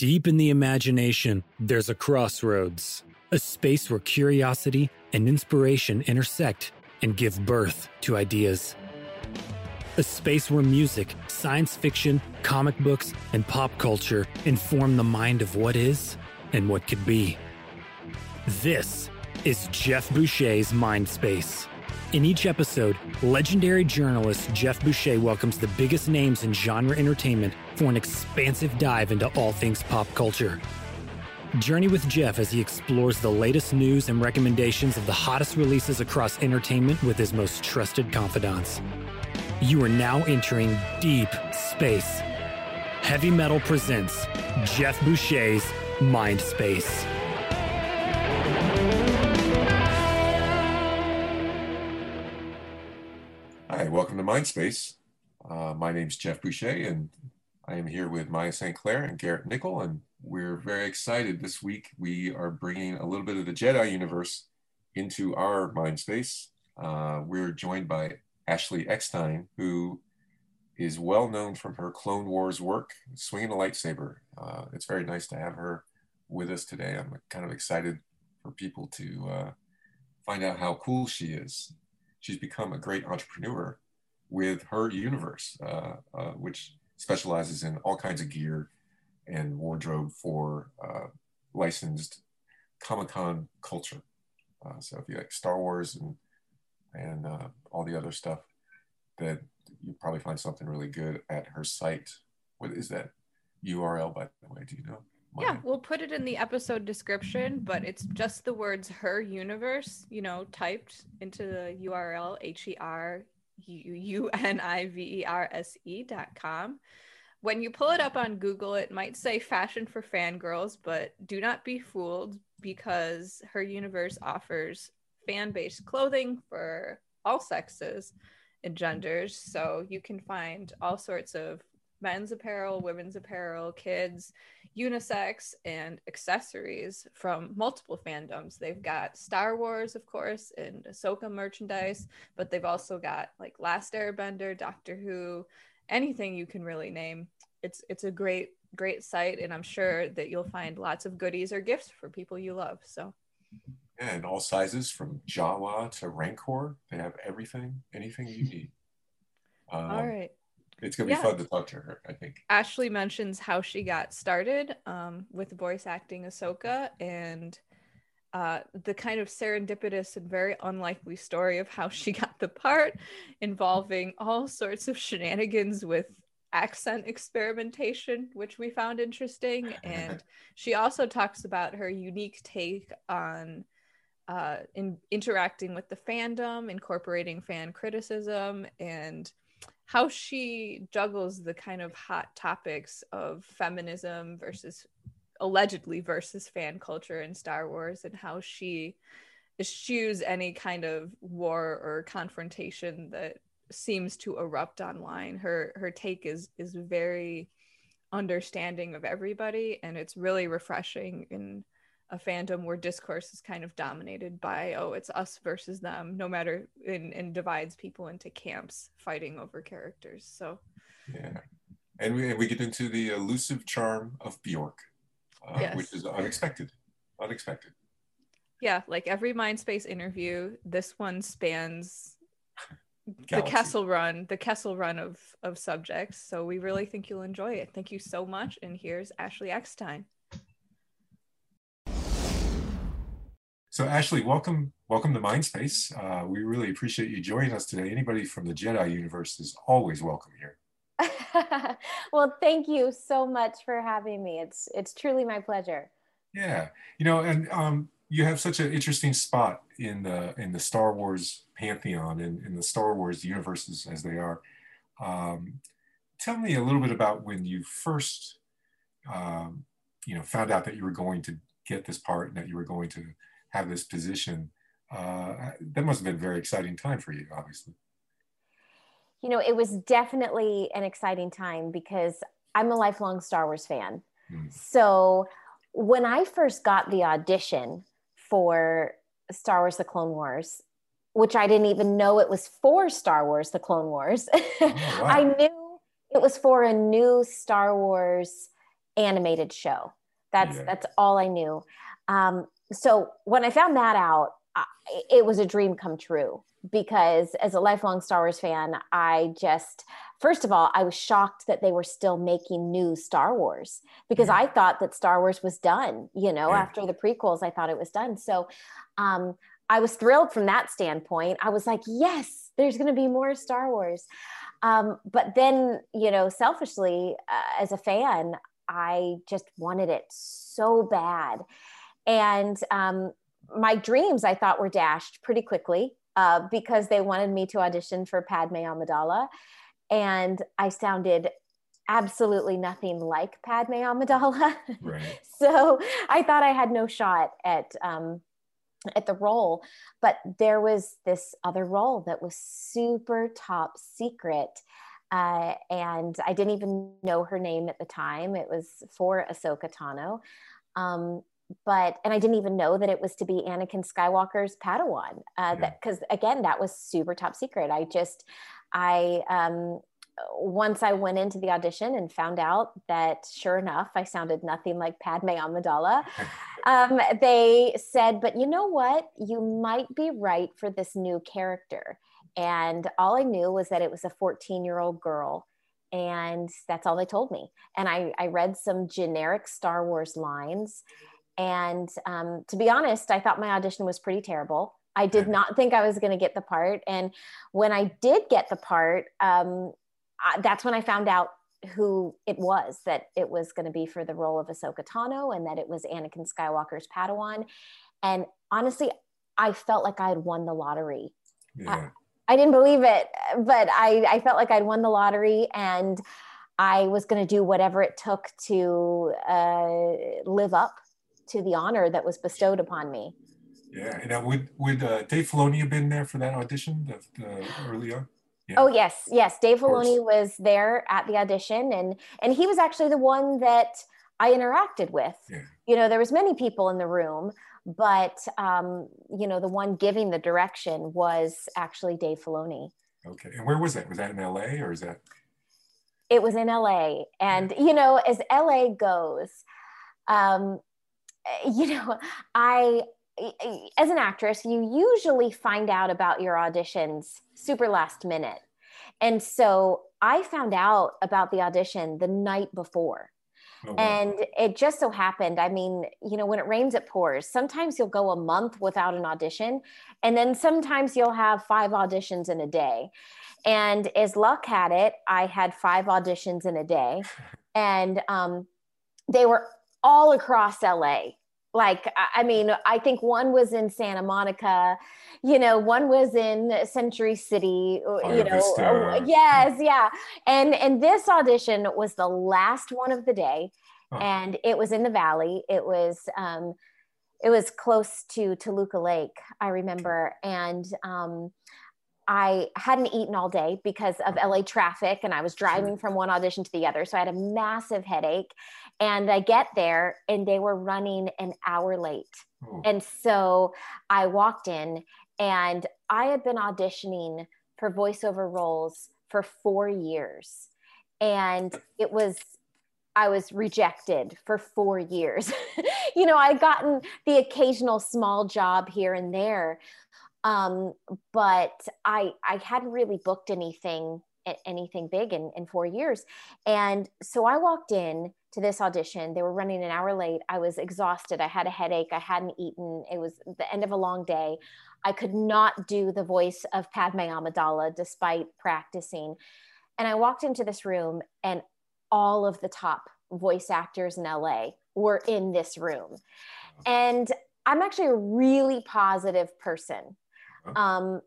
Deep in the imagination, there's a crossroads, a space where curiosity and inspiration intersect and give birth to ideas. A space where music, science fiction, comic books, and pop culture inform the mind of what is and what could be. This is Geoff Boucher's Mind Space. In each episode, legendary journalist Geoff Boucher welcomes the biggest names in genre entertainment for an expansive dive into all things pop culture. Journey with Geoff as he explores the latest news and recommendations of the hottest releases across entertainment with his most trusted confidants. You are now entering deep space. Heavy Metal presents Geoff Boucher's Mind Space. Mindspace. Uh, my name is Geoff Boucher, and I am here with Maya St. Clair and Garrett Nickel, and we're very excited. This week, we are bringing a little bit of the Jedi universe into our Mindspace. Uh, we're joined by Ashley Eckstein, who is well known from her Clone Wars work, swinging a lightsaber. Uh, it's very nice to have her with us today. I'm kind of excited for people to uh, find out how cool she is she's become a great entrepreneur with her universe, uh, uh, which specializes in all kinds of gear and wardrobe for uh, licensed Comic Con culture. Uh, so if you like Star Wars and and uh, all the other stuff, that you probably find something really good at her site. What is that URL, by the way? Do you know? Yeah, we'll put it in the episode description, but it's just the words her universe, you know, typed into the URL H E R U N I V E R S E dot com. When you pull it up on Google, it might say fashion for fangirls, but do not be fooled because her universe offers fan based clothing for all sexes and genders. So you can find all sorts of men's apparel, women's apparel, kids, unisex, and accessories from multiple fandoms. They've got Star Wars, of course, and Ahsoka merchandise, but they've also got like Last Airbender, Doctor Who, anything you can really name. It's it's a great great site, and I'm sure that you'll find lots of goodies or gifts for people you love. So. And all sizes from Jawa to Rancor. They have everything, anything you need. Um, all right it's gonna be yeah. fun to talk to her. I think Ashley mentions how she got started um, with voice acting Ahsoka and uh, the kind of serendipitous and very unlikely story of how she got the part, involving all sorts of shenanigans with accent experimentation, which we found interesting. And she also talks about her unique take on uh, in interacting with the fandom, incorporating fan criticism, and how she juggles the kind of hot topics of feminism versus allegedly versus fan culture in Star Wars and how she eschews any kind of war or confrontation that seems to erupt online. Her her take is is very understanding of everybody and it's really refreshing in a fandom where discourse is kind of dominated by oh it's us versus them no matter and, and divides people into camps fighting over characters so yeah and we, we get into the elusive charm of bjork uh, yes. which is unexpected unexpected yeah like every mindspace interview this one spans the Kessel run, the Kessel run of of subjects. So we really think you'll enjoy it. Thank you so much. And here's Ashley Eckstein. So Ashley, welcome, welcome to Mindspace. Uh, we really appreciate you joining us today. Anybody from the Jedi universe is always welcome here. well, thank you so much for having me. It's it's truly my pleasure. Yeah, you know, and um, you have such an interesting spot in the in the Star Wars pantheon and in the Star Wars universes as they are. Um, tell me a little bit about when you first, um, you know, found out that you were going to get this part and that you were going to have this position. Uh, that must have been a very exciting time for you, obviously. You know, it was definitely an exciting time because I'm a lifelong Star Wars fan. Mm. So when I first got the audition for Star Wars The Clone Wars, which I didn't even know it was for Star Wars The Clone Wars, oh, wow. I knew it was for a new Star Wars animated show. That's yeah. that's all I knew. Um, so when I found that out, I, it was a dream come true because as a lifelong Star Wars fan, I just first of all, I was shocked that they were still making new Star Wars because yeah. I thought that Star Wars was done. You know, yeah. after the prequels, I thought it was done. So um, I was thrilled from that standpoint. I was like, yes, there's going to be more Star Wars. Um, but then, you know, selfishly, uh, as a fan, I just wanted it so bad. And um, my dreams, I thought, were dashed pretty quickly uh, because they wanted me to audition for Padme Amidala. And I sounded absolutely nothing like Padme Amidala. Right. so I thought I had no shot at um, at the role. But there was this other role that was super top secret. Uh, and I didn't even know her name at the time. It was for Ahsoka Tano. Um, but and I didn't even know that it was to be Anakin Skywalker's Padawan. Uh, that because again, that was super top secret. I just, I um, once I went into the audition and found out that sure enough, I sounded nothing like Padme Amidala, um, they said, but you know what? You might be right for this new character. And all I knew was that it was a 14 year old girl. And that's all they told me. And I, I read some generic Star Wars lines. And um, to be honest, I thought my audition was pretty terrible. I did not think I was going to get the part. And when I did get the part, um, I, that's when I found out who it was that it was going to be for the role of Ahsoka Tano and that it was Anakin Skywalker's Padawan. And honestly, I felt like I had won the lottery. Yeah. I, I didn't believe it, but I, I felt like I'd won the lottery and I was going to do whatever it took to uh, live up to the honor that was bestowed upon me. Yeah, and uh, would would uh, Dave Filoni have been there for that audition that, uh, early on? Yeah. Oh yes, yes. Dave Filoni was there at the audition, and and he was actually the one that I interacted with. Yeah. You know, there was many people in the room, but um, you know, the one giving the direction was actually Dave Filoni. Okay, and where was that? Was that in L.A. or is that? It was in L.A. And yeah. you know, as L.A. goes, um, you know, I as an actress, you usually find out about your auditions super last minute. And so I found out about the audition the night before. Oh, wow. And it just so happened, I mean, you know, when it rains, it pours. Sometimes you'll go a month without an audition, and then sometimes you'll have five auditions in a day. And as luck had it, I had five auditions in a day, and um, they were all across LA like i mean i think one was in santa monica you know one was in century city Fire you know Vista. Oh, yes yeah and and this audition was the last one of the day huh. and it was in the valley it was um it was close to toluca lake i remember and um I hadn't eaten all day because of LA mm-hmm. traffic and I was driving from one audition to the other. So I had a massive headache. And I get there and they were running an hour late. Oh. And so I walked in and I had been auditioning for voiceover roles for four years. And it was I was rejected for four years. you know, I'd gotten the occasional small job here and there, um, but I I hadn't really booked anything anything big in, in four years. And so I walked in to this audition. They were running an hour late. I was exhausted. I had a headache. I hadn't eaten. It was the end of a long day. I could not do the voice of Padme Amidala despite practicing. And I walked into this room, and all of the top voice actors in LA were in this room. And I'm actually a really positive person. Um,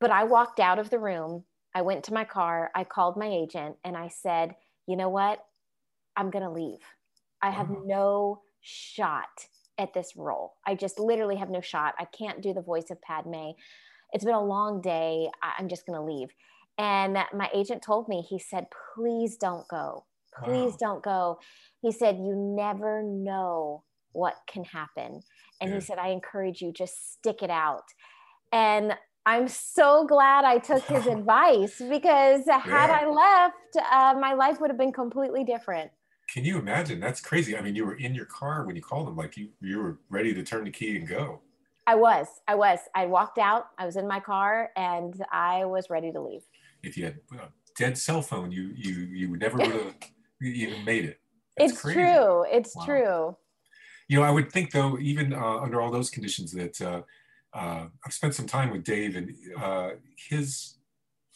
but I walked out of the room. I went to my car. I called my agent and I said, you know what? I'm going to leave. I have uh-huh. no shot at this role. I just literally have no shot. I can't do the voice of Padme. It's been a long day. I'm just going to leave. And my agent told me, he said, please don't go. Please wow. don't go. He said, you never know what can happen. And yeah. he said, I encourage you, just stick it out. And I'm so glad I took his advice because had yeah. I left, uh, my life would have been completely different. can you imagine? That's crazy. I mean, you were in your car when you called him, like you you were ready to turn the key and go. I was. I was. I walked out. I was in my car, and I was ready to leave. If you had a dead cell phone, you you you never would have even made it. That's it's crazy. true. It's Wow. true. You know, I would think though, even uh, under all those conditions, that uh, uh, I've spent some time with Dave, and uh, his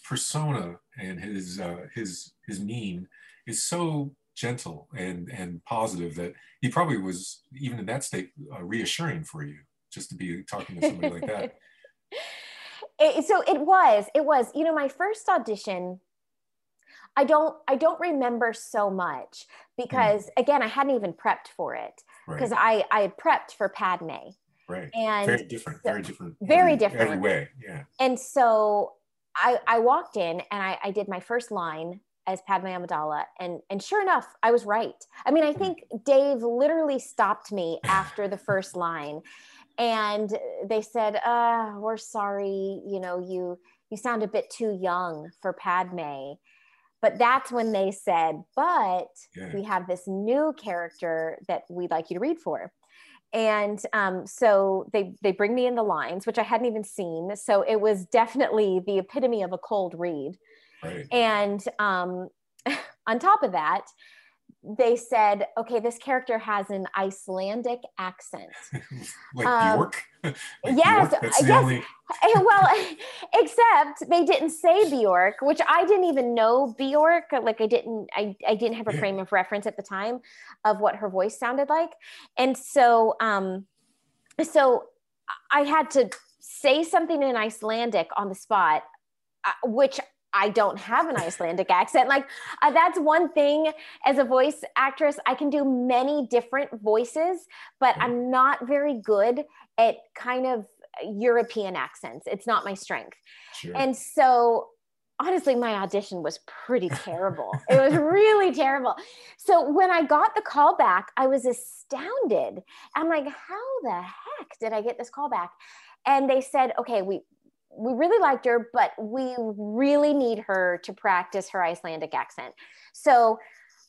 persona and his uh, his his mien is so gentle and and positive that he probably was even in that state uh, reassuring for you just to be talking to somebody like that. It- so it was it was. You know my first audition i don't i don't remember so much because again i hadn't even prepped for it because Right, i i had prepped for padme right. and Very different. Very different. Very every- different. Every way. Yeah. and so i i walked in and i i did my first line as padme amidala and and sure enough i was right i mean i think dave literally stopped me after the first line and they said uh we're sorry you know you you sound a bit too young for padme but that's when they said but Yeah. we have this new character that we'd like you to read for and um, so they they bring me in the lines which i hadn't even seen so it was definitely the epitome of a cold read Right. and um, on top of that they said okay this character has an icelandic accent like um, Bjork. Like yes, Bjork, yes. only. Eh, well except they didn't say bjork which i didn't even know bjork like i didn't i, I didn't have a frame of reference at the time of what her voice sounded like and so um so i had to say something in icelandic on the spot uh, which I don't have an Icelandic accent. Like uh, that's one thing as a voice actress, I can do many different voices, but I'm not very good at kind of European accents. It's not my strength. Sure. And so honestly, my audition was pretty terrible. it was really terrible. So when I got the call back, I was astounded. I'm like, how the heck did I get this call back? And they said, okay, we we really liked her, but we really need her to practice her Icelandic accent. So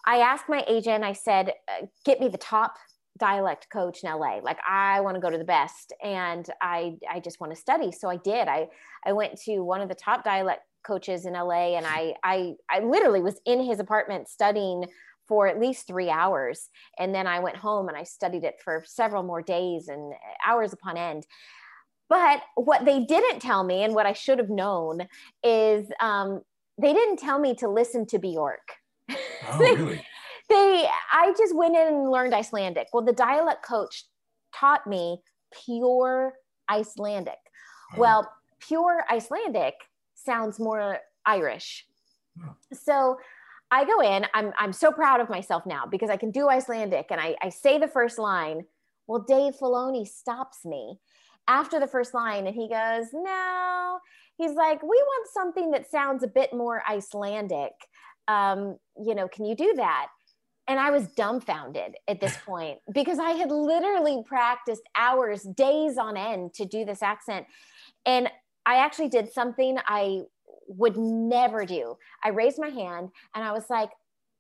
I asked my agent, I said, uh, get me the top dialect coach in LA. Like I want to go to the best and I I just want to study. So I did. I I went to one of the top dialect coaches in LA and I I I literally was in his apartment studying for at least 3 hours and then I went home and I studied it for several more days and hours upon end. But what they didn't tell me and what I should have known is um, they didn't tell me to listen to Bjork. Oh, really? they i just went in and learned icelandic. Well the dialect coach taught me pure icelandic. Oh, well pure icelandic sounds more irish. Oh. so i go in i'm i'm so proud of myself now because i can do icelandic and i, I say the first line well dave filoni stops me after the first line and he goes no he's like we want something that sounds a bit more icelandic um, you know can you do that and I was dumbfounded at this point because I had literally practiced hours, days on end to do this accent. And I actually did something I would never do. I raised my hand and I was like,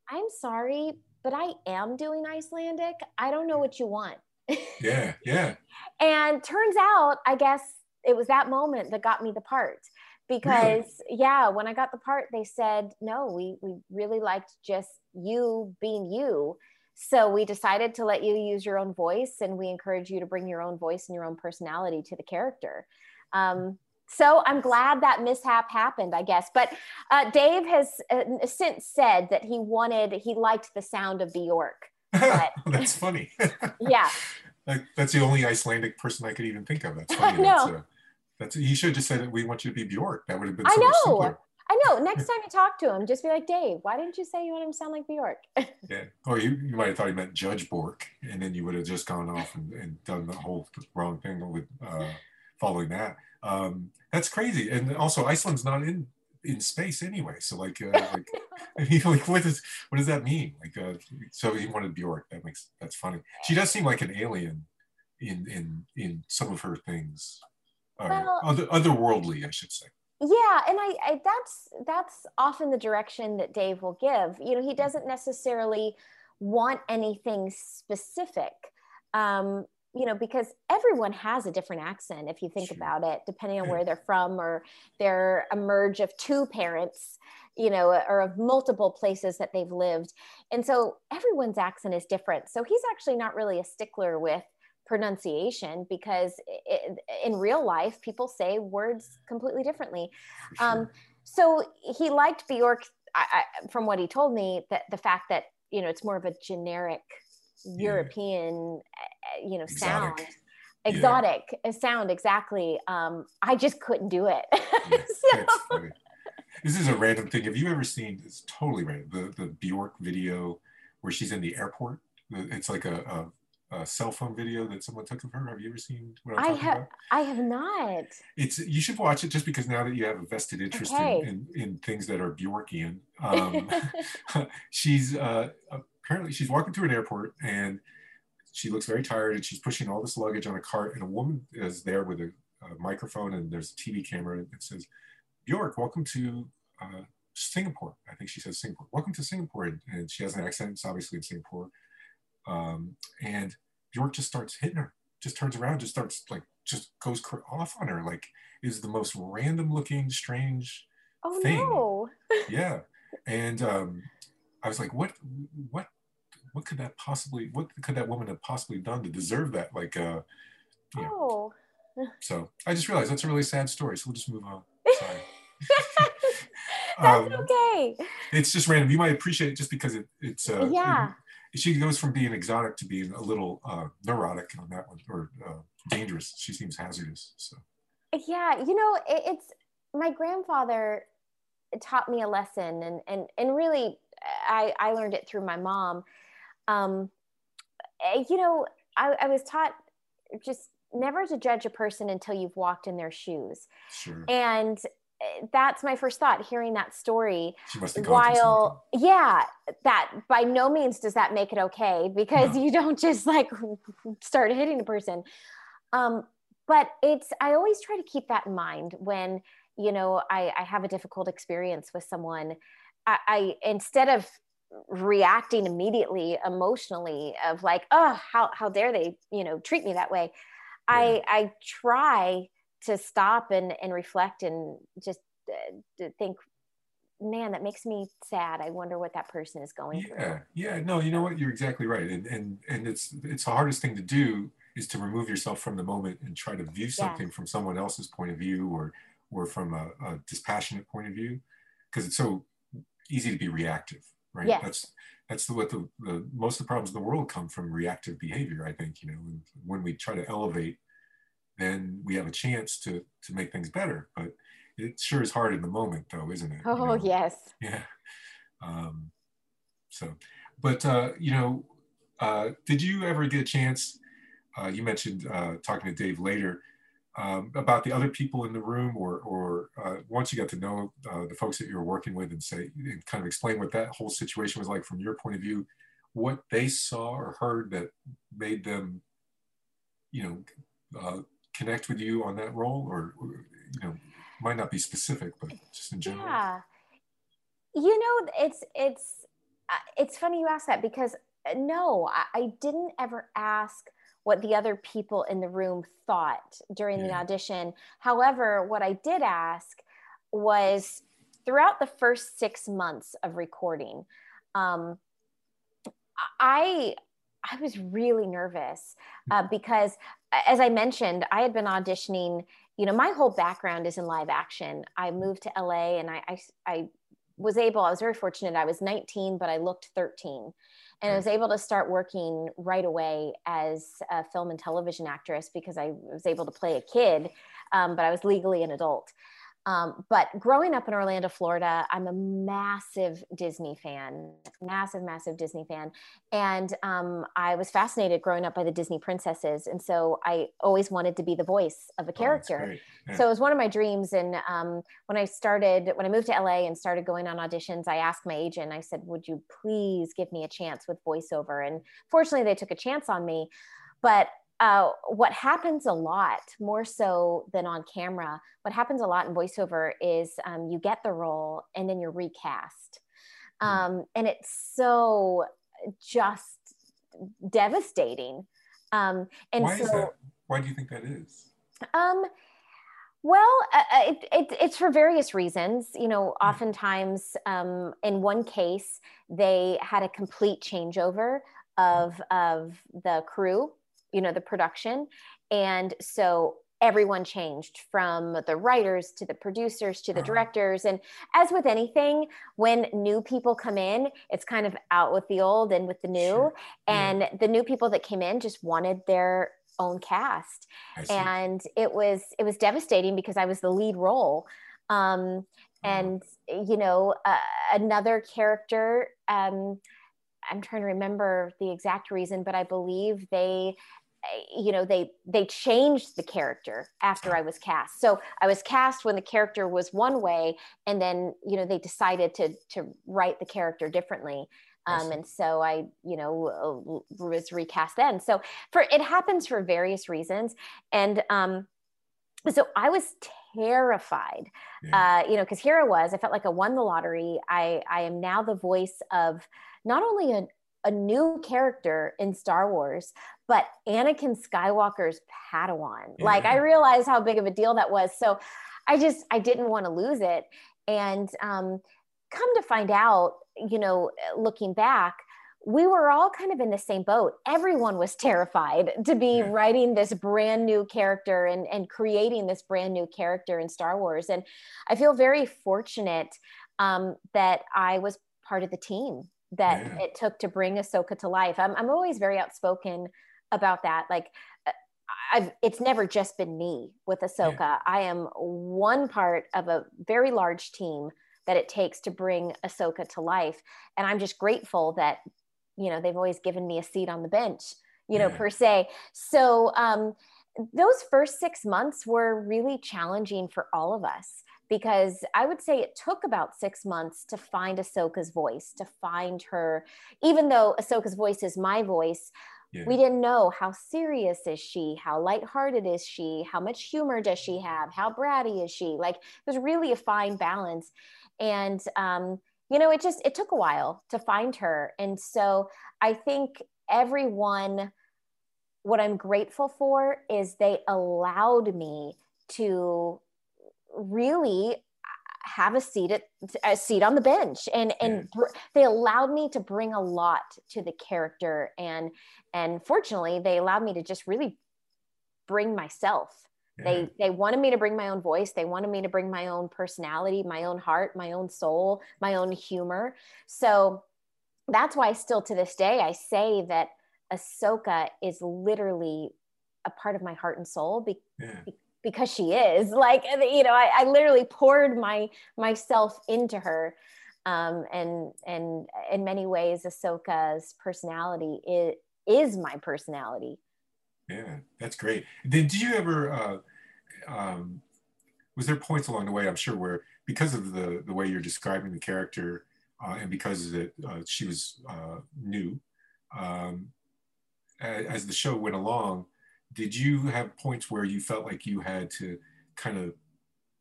I'm sorry, but I am doing Icelandic. I don't know what you want. Yeah, yeah. And turns out, I guess it was that moment that got me the part. Because yeah, when I got the part, they said, no, we we really liked just you being you. So we decided to let you use your own voice and we encourage you to bring your own voice and your own personality to the character. Um, so I'm glad that mishap happened, I guess. But uh, Dave has uh, since said that he wanted, he liked the sound of Bjork. But- that's funny. Yeah. Like, that's the only Icelandic person I could even think of. That's funny. I know. That's, uh, that's he should have just said we want you to be Bjork. That would have been I so much know. simpler. I know. Next time you talk to him, just be like, Dave, why didn't you say you want him to sound like Bjork? Yeah. Or you, you might have thought he meant Judge Bork, and then you would have just gone off and, and done the whole wrong thing with uh, following that. Um, that's crazy. And also, Iceland's not in in space anyway. So like, uh, like, I mean, like, what does what does that mean? Like, uh, so he wanted Bjork. That makes that's funny. She does seem like an alien in in in some of her things. Uh, Well- other otherworldly, I should say. yeah, and I, I that's that's often the direction that Dave will give. You know, he doesn't necessarily want anything specific. Um, you know, because everyone has a different accent if you think sure. about it, depending on where they're from or they're a merge of two parents, you know, or of multiple places that they've lived. And so everyone's accent is different. So he's actually not really a stickler with pronunciation because it, in real life, people say words completely differently. Sure. Um, so he liked Bjork, I, I, from what he told me, that the fact that, you know, it's more of a generic European, you know, sound. Exotic. yeah. sound exactly. Um, I just couldn't do it. So. This is a random thing. Have you ever seen? It's totally random. The the Bjork video where she's in the airport. It's like a, a, a cell phone video that someone took of her. Have you ever seen what I'm I talking have, about? I have not. It's you should watch it just because now that you have a vested interest okay. in, in, in things that are Bjorkian. Um, she's uh, apparently she's walking through an airport and she looks very tired and she's pushing all this luggage on a cart and a woman is there with a, a microphone and there's a TV camera and it says, Bjork, welcome to uh, Singapore. I think she says Singapore. Welcome to Singapore. And, and she has an accent. It's obviously in Singapore. Um, and Bjork just starts hitting her, just turns around, just starts like, just goes off on her. Like, is the most random looking, strange oh, thing. No. yeah. And um, I was like, what, what what could that possibly what could that woman have possibly done to deserve that? Like uh you know. oh. So i just realized that's a really sad story so we'll just move on. Sorry. That's um, okay. it's just random. You might appreciate it just because it, it's uh yeah. it, she goes from being exotic to being a little uh neurotic on that one or uh, dangerous. She seems hazardous so. Yeah you know it, it's my grandfather taught me a lesson and and and really I, I learned it through my mom um, eh, you know, I, I was taught just never to judge a person until you've walked in their shoes. Sure. And eh, that's my first thought hearing that story while yeah that by no means does that make it okay because no. you don't just like start hitting a person um, but it's i always try to keep that in mind when you know i, I have a difficult experience with someone I, I instead of reacting immediately emotionally of like oh how how dare they you know treat me that way yeah. i i try to stop and and reflect and just uh, think man that makes me sad i wonder what that person is going yeah through. yeah no you know what you're exactly right and and and it's it's the hardest thing to do is to remove yourself from the moment and try to view something yeah. from someone else's point of view or or from a, a dispassionate point of view because it's so easy to be reactive right? Yes. That's that's the, what the, the most of the problems in the world come from reactive behavior. I think you know when we try to elevate, then we have a chance to to make things better. But it sure is hard in the moment, though, isn't it? Oh you know? yes. Yeah. Um, so, but uh, you know, uh, did you ever get a chance? Uh, you mentioned uh, talking to Dave later um, about the other people in the room or, or uh, once you got to know uh, the folks that you were working with and say and kind of explain what that whole situation was like from your point of view what they saw or heard that made them you know uh, connect with you on that role or, you know might not be specific but just in general. Yeah. You know it's it's uh, it's funny you ask that because uh, no I, I didn't ever ask what the other people in the room thought during yeah. the audition. However, what I did ask was throughout the first six months of recording, um, I I was really nervous uh, hmm. because, as I mentioned, I had been auditioning. You know, my whole background is in live action. I moved to LA, and I, I, I was able. I was very fortunate. I was 19, but I looked 13 and I was able to start working right away as a film and television actress because I was able to play a kid, um, but I was legally an adult. Um, but growing up in Orlando, Florida, I'm a massive Disney fan, massive, massive Disney fan. And um, I was fascinated growing up by the Disney princesses. And so I always wanted to be the voice of a oh, character. Oh, yeah. So it was one of my dreams. And um, when I started, when I moved to LA and started going on auditions, I asked my agent, I said, Would you please give me a chance with voiceover? And fortunately, they took a chance on me. But uh, what happens a lot more so than on camera what happens a lot in voiceover is um, you get the role and then you're recast hmm. um, and it's so just devastating. Um, and Why so? Why do you think that is? Um, well, uh, uh, it, it, it's for various reasons. You know, oftentimes, um, in one case, they had a complete changeover of of the crew. You know, the production, and so everyone changed from the writers to the producers to the uh-huh. directors. And as with anything when new people come in it's kind of out with the old and with the new. Sure. and yeah. the new people that came in just wanted their own cast. And it was it was devastating because i was the lead role. Um, and you know uh, another character um, i'm trying to remember the exact reason but i believe they you know they they changed the character after i was cast so i was cast when the character was one way and then you know they decided to to write the character differently um, and so I, you know, was recast then. So for it happens for various reasons, and um, so I was terrified, yeah. uh, you know, because here I was. I felt like I won the lottery. I I am now the voice of not only a a new character in Star Wars, but Anakin Skywalker's Padawan. Yeah. Like I realized how big of a deal that was. So I just I didn't want to lose it. And um, come to find out, you know, looking back, we were all kind of in the same boat. Everyone was terrified to be writing this brand new character and, and creating this brand new character in Star Wars. And I feel very fortunate um, that I was part of the team that yeah. it took to bring Ahsoka to life. I'm, I'm always very outspoken about that. Like, uh, I've, it's never just been me with Ahsoka. Yeah. I am one part of a very large team that it takes to bring Ahsoka to life. And I'm just grateful that, you know, they've always given me a seat on the bench, you know, yeah. per se. So um, those first six months were really challenging for all of us because I would say it took about six months to find Ahsoka's voice, to find her, even though Ahsoka's voice is my voice. Yeah. We didn't know how serious is she, how lighthearted is she, how much humor does she have, how bratty is she? Like there's really a fine balance and um, you know it just it took a while to find her and so i think everyone what i'm grateful for is they allowed me to really have a seat at a seat on the bench and and br- they allowed me to bring a lot to the character and and fortunately they allowed me to just really bring myself they they wanted me to bring my own voice. They wanted me to bring my own personality, my own heart, my own soul, my own humor. So that's why still to this day I say that Ahsoka is literally a part of my heart and soul be- yeah. Be- because she is like you know I, I, literally poured my myself into her um, and and in many ways Ahsoka's personality is, is my personality yeah, that's great. Then, did you ever? Uh, um, was there points along the way? I'm sure where because of the the way you're describing the character, uh, and because that uh, she was uh, new, um, as the show went along, did you have points where you felt like you had to kind of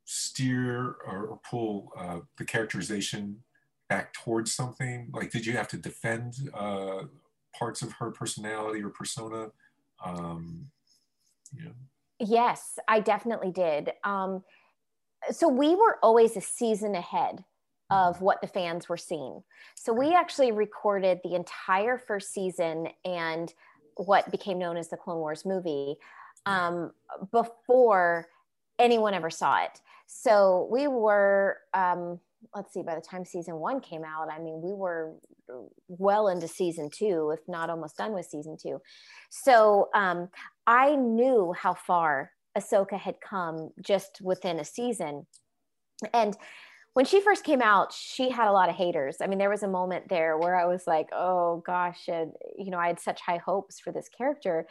steer or, or pull uh, the characterization back towards something? Like, did you have to defend uh, parts of her personality or persona? Um, you know. Yes, I definitely did. Um, so we were always a season ahead of mm-hmm. what the fans were seeing. So we actually recorded the entire first season and what became known as the Clone Wars movie um, before anyone ever saw it. So we were, um, let's see, by the time season one came out, I mean, we were well into season two, if not almost done with season two. So um, I knew how far Ahsoka had come just within a season. And when she first came out, she had a lot of haters. I mean, there was a moment there where I was like, oh gosh, and, you know, I had such high hopes for this character.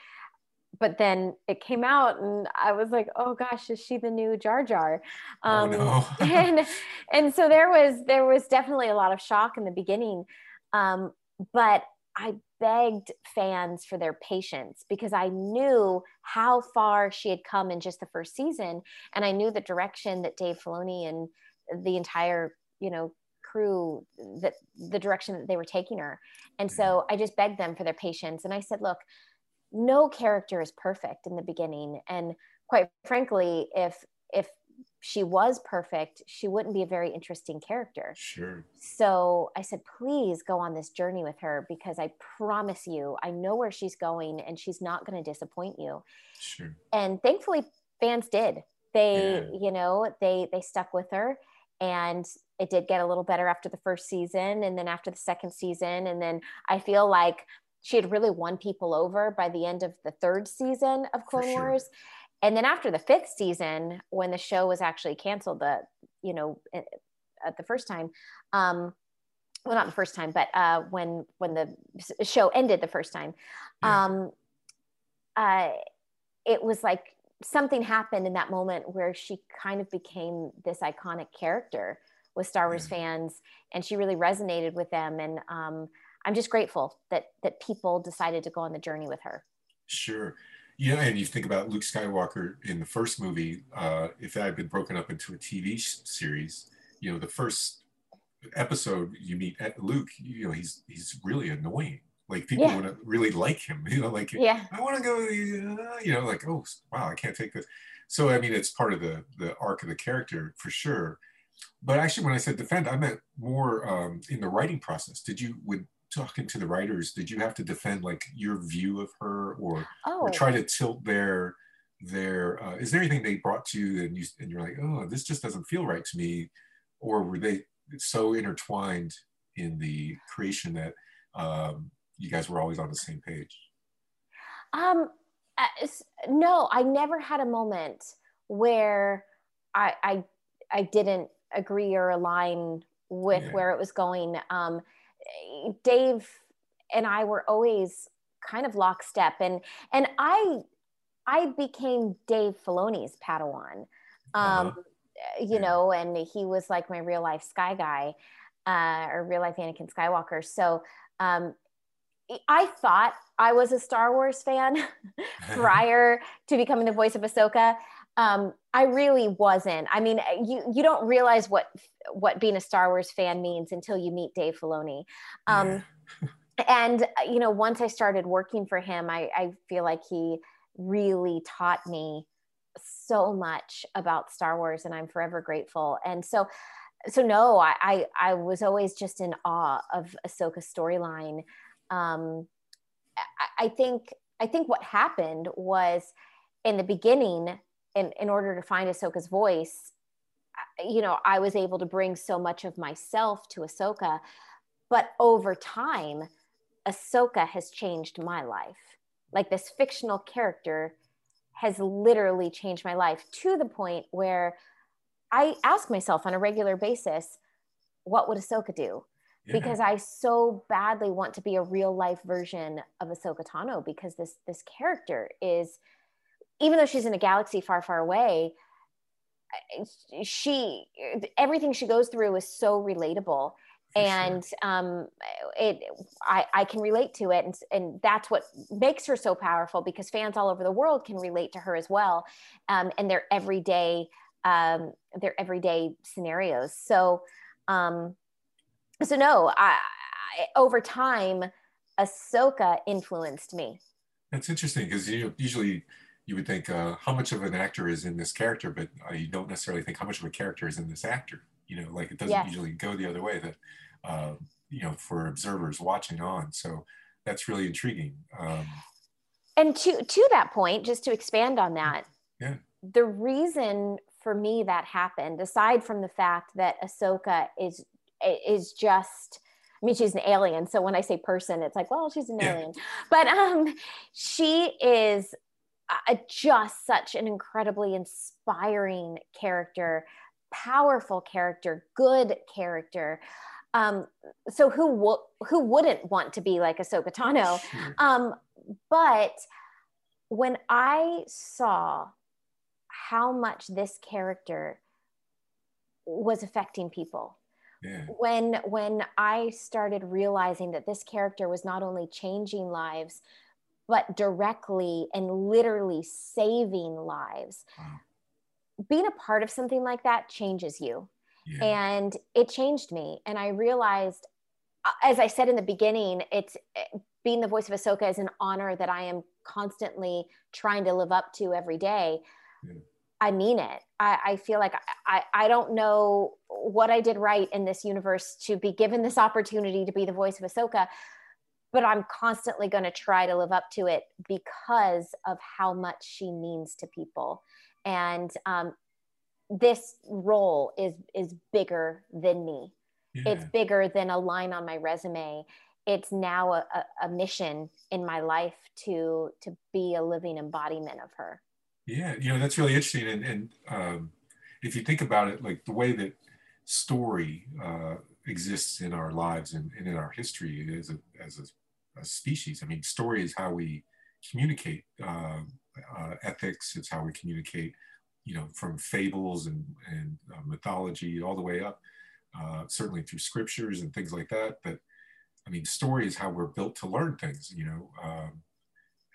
But then it came out, and I was like, "Oh gosh, is she the new Jar Jar?" Oh, um, oh, no. and and so there was there was definitely a lot of shock in the beginning. Um, but I begged fans for their patience because I knew how far she had come in just the first season. And I knew the direction that Dave Filoni and the entire, you know, crew that the direction that they were taking her. And so mm-hmm. i just begged them for their patience. And i said look no character is perfect in the beginning. And quite frankly if if she was perfect she wouldn't be a very interesting character. Sure. So i said please go on this journey with her because i promise you i know where she's going and she's not going to disappoint you. Sure. And thankfully fans did. They yeah. you know they they stuck with her and it did get a little better after the first season and then after the second season and then i feel like she had really won people over by the end of the third season of clone sure. wars and then after the fifth season when the show was actually canceled the you know at the first time um well not the first time but uh when when the show ended the first time yeah. um uh it was like something happened in that moment where she kind of became this iconic character with Star Wars yeah. fans, and she really resonated with them. And um, I'm just grateful that that people decided to go on the journey with her. Sure. Yeah, and you think about Luke Skywalker in the first movie. Uh, if that had been broken up into a TV series, you know, the first episode you meet Luke, you know, he's he's really annoying like people yeah. would really like him, you know, like yeah. I want to go, uh, you know, like oh wow, I can't take this. So I mean, it's part of the the arc of the character for sure. But actually, when I said defend, I meant more um, in the writing process. Did you would talking to the writers? Did you have to defend like your view of her, or oh. or try to tilt their their? Uh, is there anything they brought to you and you and you're like, oh, this just doesn't feel right to me, or were they so intertwined in the creation that um, you guys were always on the same page? Um, no, I never had a moment where I I, I didn't agree or align with yeah. where it was going. Um, Dave and I were always kind of lockstep, and and I I became Dave Filoni's Padawan. Um, uh-huh. You yeah. know, and he was like my real life Sky Guy, uh, or real life Anakin Skywalker. So um, I thought I was a Star Wars fan prior to becoming the voice of Ahsoka. Um, I really wasn't. I mean, you you don't realize what what being a Star Wars fan means until you meet Dave Filoni. Um, and you know, once I started working for him, I, I feel like he really taught me so much about Star Wars, and I'm forever grateful. And so, so no, I I, I was always just in awe of Ahsoka's storyline um, I, I think I think what happened was in the beginning, in, in order to find Ahsoka's voice, you know, I was able to bring so much of myself to Ahsoka. But over time, Ahsoka has changed my life. Like this fictional character has literally changed my life to the point where I ask myself on a regular basis, what would Ahsoka do? Because I so badly want to be a real life version of Ahsoka Tano because this this character is even though she's in a galaxy far far away she everything she goes through is so relatable For and sure. um it I, I can relate to it and, and that's what makes her so powerful because fans all over the world can relate to her as well um, and their everyday um, their everyday scenarios so um, so no, I, I, over time, Ahsoka influenced me. That's interesting because you usually you would think uh, how much of an actor is in this character, but uh, you don't necessarily think how much of a character is in this actor. You know, like it doesn't yes. usually go the other way. That uh, you know, for observers watching on, so that's really intriguing. Um, and to to that point, just to expand on that, yeah, the reason for me that happened, aside from the fact that Ahsoka is is just I mean, she's an alien. So when I say person, it's like, well, she's an yeah. alien. But um, she is a, just such an incredibly inspiring character, powerful character, good character. Um, so who w- who wouldn't want to be like Ahsoka Tano? Um, but when I saw how much this character was affecting people yeah. when when i started realizing that this character was not only changing lives but directly and literally saving lives wow. being a part of something like that changes you Yeah. And it changed me. And I realized, uh, as I said in the beginning, it's eh, being the voice of Ahsoka is an honor that I am constantly trying to live up to every day. Yeah. I mean it. I, I feel like I, I don't know what I did right in this universe to be given this opportunity to be the voice of Ahsoka, but I'm constantly going to try to live up to it because of how much she means to people. And um, this role is is bigger than me. Yeah. It's bigger than a line on my resume. It's now a, a, a mission in my life to to be a living embodiment of her. Yeah, you know that's really interesting, and, and um, if you think about it, like the way that story uh, exists in our lives and, and in our history as a as a, a, species. I mean, story is how we communicate uh, uh, ethics. It's how we communicate, you know, from fables and and uh, mythology all the way up, uh, certainly through scriptures and things like that. But I mean, story is how we're built to learn things. You know. Um,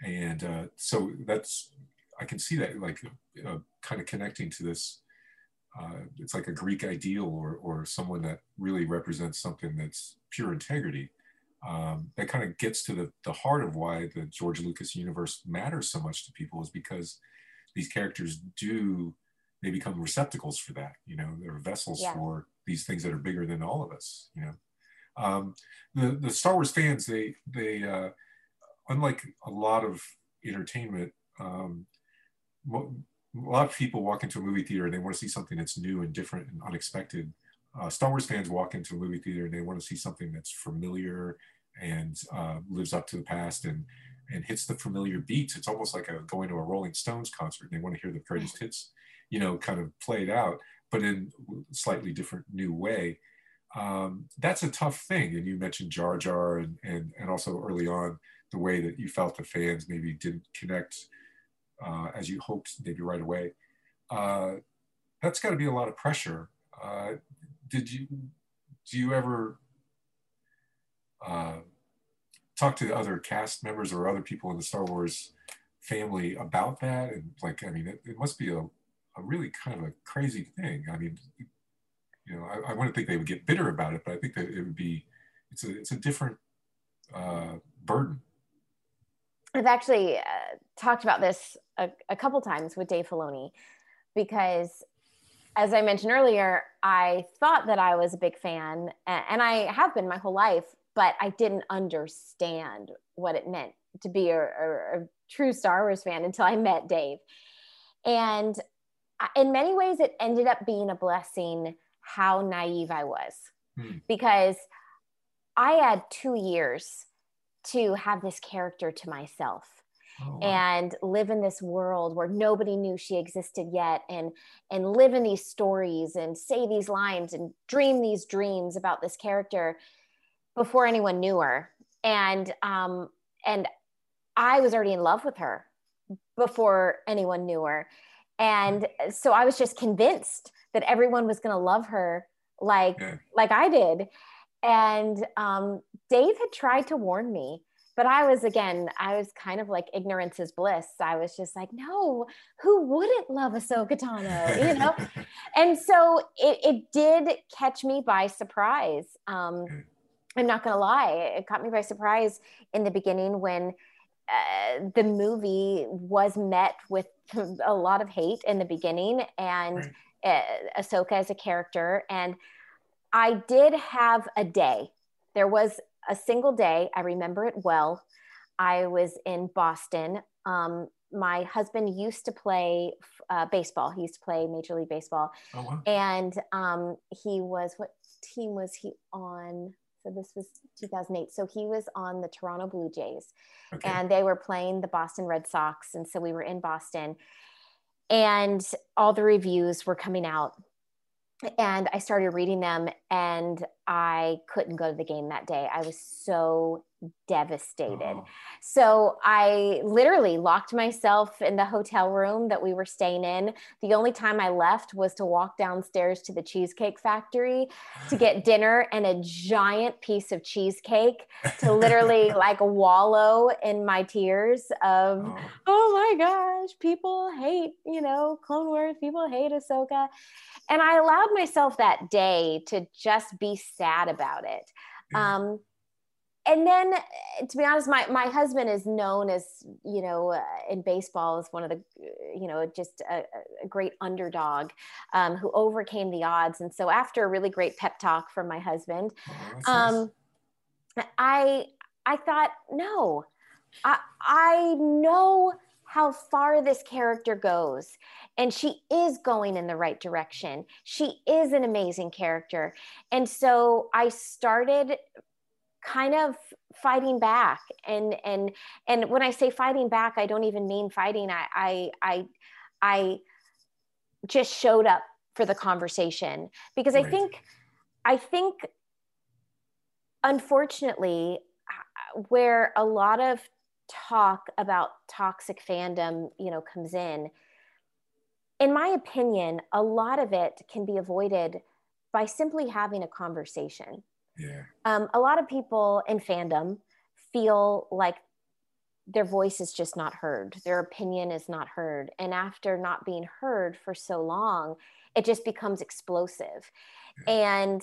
and uh, so that's I can see that like uh, kind of connecting to this. Uh, it's like a Greek ideal or, or someone that really represents something that's pure integrity. Um, that kind of gets to the, the heart of why the George Lucas universe matters so much to people is because these characters do, they become receptacles for that. You know, they're vessels yeah. for these things that are bigger than all of us, you know. Um, the, the Star Wars fans, they, they uh, unlike a lot of entertainment, um, a lot of people walk into a movie theater and they want to see something that's new and different and unexpected. Uh, Star Wars fans walk into a movie theater and they want to see something that's familiar and uh, lives up to the past and and hits the familiar beats. It's almost like a, going to a Rolling Stones concert. They want to hear the greatest hits, you know, kind of played out, but in slightly different new way. Um, that's a tough thing. And you mentioned Jar Jar and, and, and also early on the way that you felt the fans maybe didn't connect uh, as you hoped maybe right away. Uh, that's got to be a lot of pressure. Uh, did you do you ever uh, talk to the other cast members or other people in the Star Wars family about that? And like, I mean, it, it must be a, a really kind of a crazy thing. I mean, you know, I, I wouldn't think they would get bitter about it, but I think that it would be, it's a, it's a different uh, burden. I've actually uh, talked about this a, a couple times with Dave Filoni because as I mentioned earlier, I thought that I was a big fan, and I have been my whole life, but I didn't understand what it meant to be a, a, a true Star Wars fan until I met Dave. And in many ways, it ended up being a blessing how naive I was hmm. because I had two years to have this character to myself. Oh, wow. and live in this world where nobody knew she existed yet and and live in these stories and say these lines and dream these dreams about this character before anyone knew her and um and i was already in love with her before anyone knew her and so i was just convinced that everyone was going to love her like yeah. like i did and um, Dave had tried to warn me, but I was again, I was kind of like ignorance is bliss. I was just like, no, who wouldn't love Ahsoka Tano, you know? and so it, it did catch me by surprise. Um, I'm not gonna lie, it caught me by surprise in the beginning when uh, the movie was met with a lot of hate in the beginning and uh, Ahsoka as a character and I did have a day. There was a single day. I remember it well. I was in Boston. Um, my husband used to play uh, baseball. He used to play Major League Baseball. Oh, wow. And um, he was, what team was he on? So this was 2008. So he was on the Toronto Blue Jays okay. and they were playing the Boston Red Sox. And so we were in Boston and all the reviews were coming out and I started reading them and I couldn't go to the game that day. I was so devastated. Oh. So I literally locked myself in the hotel room that we were staying in. The only time I left was to walk downstairs to the Cheesecake Factory to get dinner and a giant piece of cheesecake to literally like wallow in my tears of, oh. oh my gosh, people hate, you know, Clone Wars, people hate Ahsoka. And I allowed myself that day to just be sad about it. Um, and then to be honest my, my husband is known as you know uh, in baseball as one of the you know just a, a great underdog um, who overcame the odds. And so after a really great pep talk from my husband oh, um, nice. i i thought no i i know how far this character goes. And she is going in the right direction. She is an amazing character. And so i started kind of fighting back. And and and when i say fighting back i don't even mean fighting. I i i, I just showed up for the conversation. Because right. i think i think unfortunately where a lot of talk about toxic fandom you know comes in in my opinion a lot of it can be avoided by simply having a conversation yeah. Um, a lot of people in fandom feel like their voice is just not heard, their opinion is not heard. And after not being heard for so long, it just becomes explosive. Yeah. And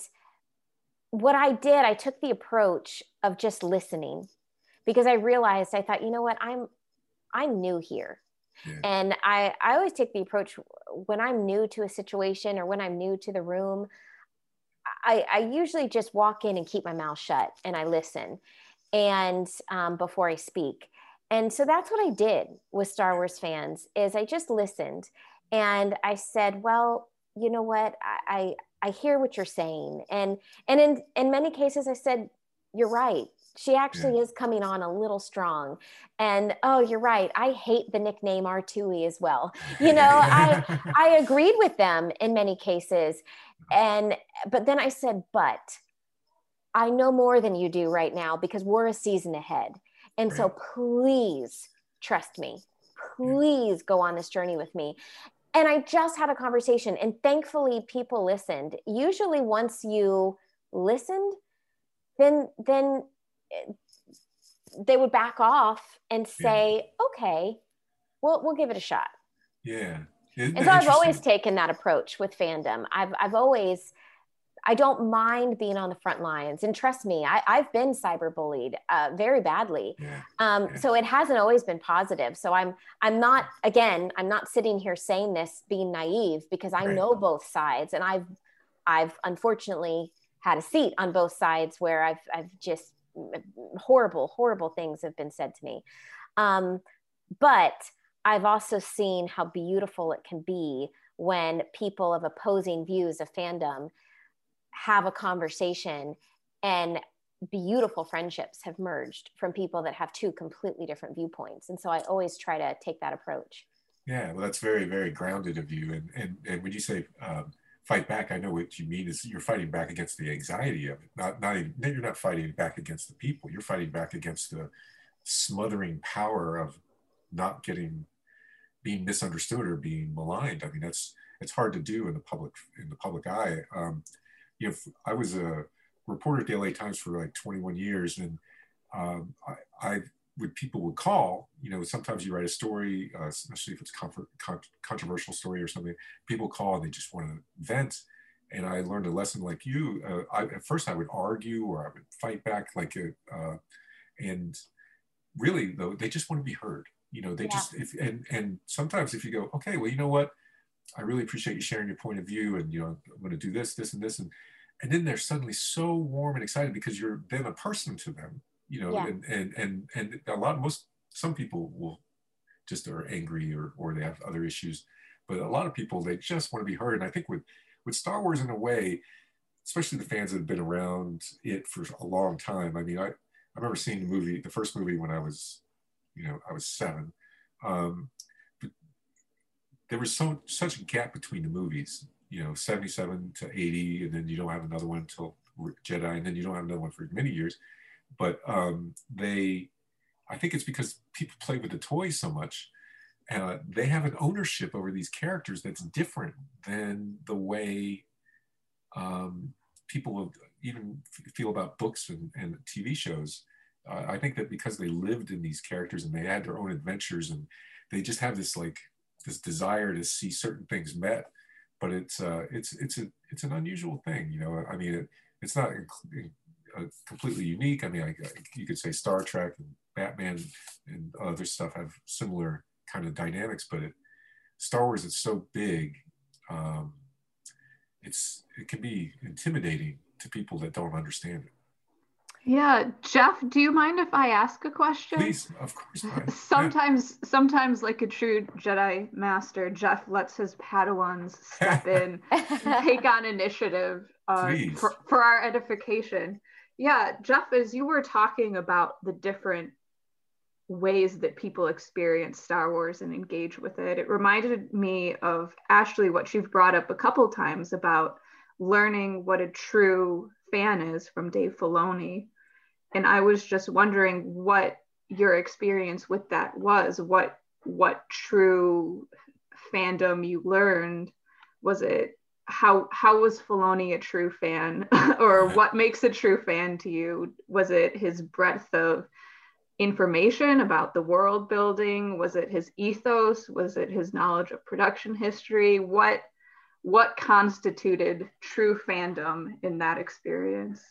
what I did, I took the approach of just listening because I realized I thought, you know what, I'm I'm new here. Yeah. And I, I always take the approach when I'm new to a situation or when I'm new to the room, I, I usually just walk in and keep my mouth shut and I listen and um, before I speak. And so that's what I did with Star Wars fans is I just listened and I said, well, you know what? I, I, I hear what you're saying. And, and in, in many cases I said, you're right. She actually yeah. is coming on a little strong. And oh, you're right. I hate the nickname Artooey as well. You know, I I agreed with them in many cases and but then i said but i know more than you do right now because we're a season ahead. And right. so please trust me. Please go on this journey with me. And i just had a conversation and thankfully people listened. Usually once you listened then then they would back off and say yeah. okay well we'll give it a shot. Yeah and so I've always taken that approach with fandom. I've I've always I don't mind being on the front lines. And trust me, I, have been cyberbullied uh, very badly. Yeah, um, yeah. So it hasn't always been positive. So I'm I'm not again, I'm not sitting here saying this being naive because I right. know both sides. And I've I've unfortunately had a seat on both sides where I've I've just horrible, horrible things have been said to me. Um, but I've also seen how beautiful it can be when people of opposing views of fandom have a conversation and beautiful friendships have merged from people that have two completely different viewpoints. And so I always try to take that approach. Yeah, well, that's very, very grounded of you. And and, and when you say um, fight back, I know what you mean is you're fighting back against the anxiety of it. Not not even you're not fighting back against the people. You're fighting back against the smothering power of not getting being misunderstood or being maligned. I mean, that's it's hard to do in the public in the public eye. Um, you know, I was a reporter at the LA Times for like 21 years, and um, I, I would people would call. You know, sometimes you write a story, uh, especially if it's comfort, con- controversial story or something. People call and they just want to vent. And I learned a lesson like you. Uh, I, at first, I would argue or I would fight back, like, a, uh, and really though, they just want to be heard you know they yeah. just if and and sometimes if you go okay well you know what i really appreciate you sharing your point of view and you know i'm going to do this this and this and and then they're suddenly so warm and excited because you're then a person to them you know yeah. and, and and and a lot most some people will just are angry or or they have other issues but a lot of people they just want to be heard and i think with with star wars in a way especially the fans that have been around it for a long time i mean i i remember seeing the movie the first movie when i was you know, I was seven. Um, but there was so such a gap between the movies, you know, 77 to 80, and then you don't have another one until Jedi, and then you don't have another one for many years. but um, they, I think it's because people play with the toys so much. Uh, they have an ownership over these characters that's different than the way um, people even feel about books and, and TV shows. I think that because they lived in these characters and they had their own adventures and they just have this like this desire to see certain things met. But it's uh, it's it's a it's an unusual thing, you know. I mean, it, it's not uh, completely unique. I mean, I, you could say Star Trek and Batman and other stuff have similar kind of dynamics, but it, Star Wars is so big. Um, it's it can be intimidating to people that don't understand it. Yeah, Geoff, do you mind if I ask a question? Please, of course. sometimes, yeah. sometimes, like a true Jedi master, Geoff lets his Padawans step in, and take on initiative uh, for, for our edification. Yeah, Geoff, as you were talking about the different ways that people experience Star Wars and engage with it, it reminded me of Ashley, what you've brought up a couple times about learning what a true fan is from Dave Filoni. And I was just wondering what your experience with that was. What what true fandom you learned? Was it how how was Filoni a true fan? or what makes a true fan to you? Was it his breadth of information about the world building? Was it his ethos? Was it his knowledge of production history? What what constituted true fandom in that experience?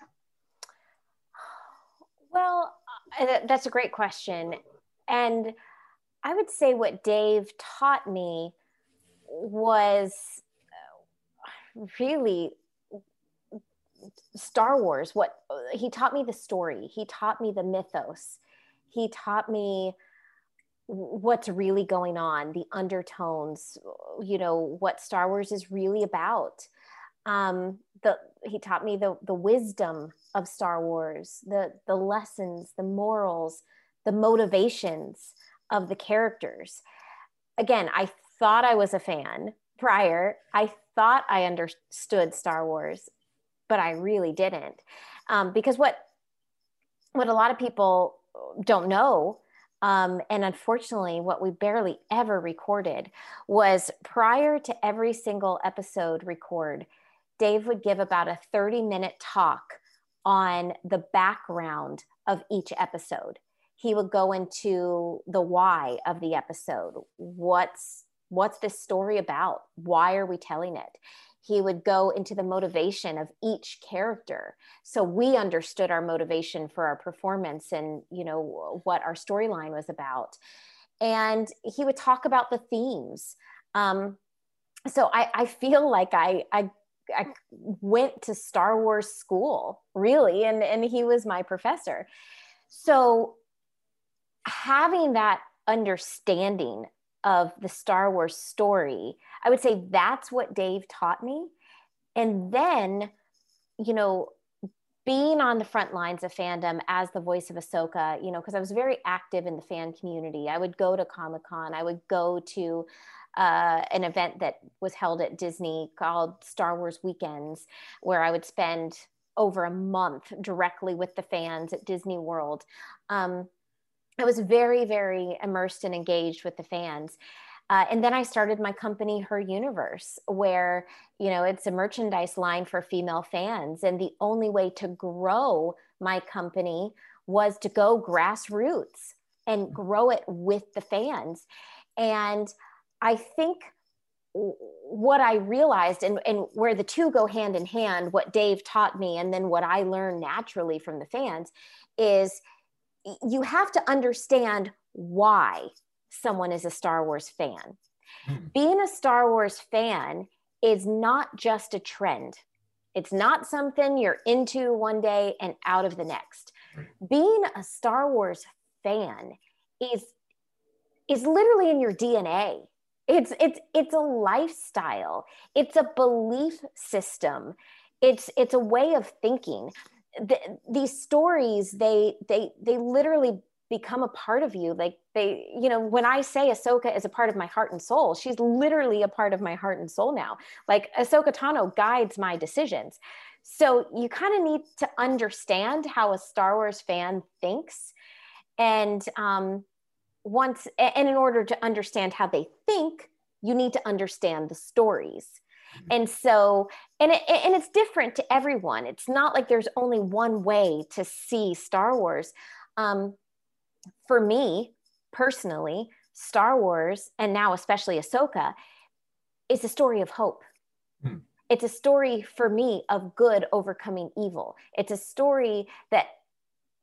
Well, uh, that's a great question. And I would say what Dave taught me was uh, really Star Wars. What he taught me the story, he taught me the mythos, he taught me what's really going on, the undertones, you know, what Star Wars is really about. Um, the he taught me the the wisdom of Star Wars, the the lessons, the morals, the motivations of the characters. Again, I thought I was a fan prior. I thought I understood Star Wars, but I really didn't, um, because what what a lot of people don't know um, and unfortunately, what we barely ever recorded was prior to every single episode record, Dave would give about a 30 minute talk on the background of each episode. He would go into the why of the episode. What's what's this story about? Why are we telling it? he would go into the motivation of each character so we understood our motivation for our performance and you know what our storyline was about and he would talk about the themes um, so I, I feel like I, I I went to Star Wars school, really, and, and he was my professor. So having that understanding of the Star Wars story. I would say that's what Dave taught me. And then, you know, being on the front lines of fandom as the voice of Ahsoka, you know, because I was very active in the fan community. I would go to Comic Con, I would go to uh, an event that was held at Disney called Star Wars Weekends, where I would spend over a month directly with the fans at Disney World. Um, I was very, very immersed and engaged with the fans. Uh, and then I started my company, Her Universe, where, you know, it's a merchandise line for female fans. And the only way to grow my company was to go grassroots and grow it with the fans. And I think what I realized and, and where the two go hand in hand, what Dave taught me, and then what I learned naturally from the fans is you have to understand why someone is a Star Wars fan. Hmm. Being a Star Wars fan is not just a trend. It's not something you're into one day and out of the next. Being a Star Wars fan is is literally in your DNA. It's it's it's a lifestyle. It's a belief system. It's it's a way of thinking the, these stories they they they literally become a part of you like they you know when i say ahsoka is a part of my heart and soul she's literally a part of my heart and soul now like ahsoka tano guides my decisions So you kind of need to understand how a Star Wars fan thinks. And um, once, and in order to understand how they think, you need to understand the stories. Mm-hmm. And so, and it, and it's different to everyone. It's not like there's only one way to see Star Wars. Um, for me personally, Star Wars, and now especially Ahsoka, is a story of hope. Hmm. It's a story for me of good overcoming evil. It's a story that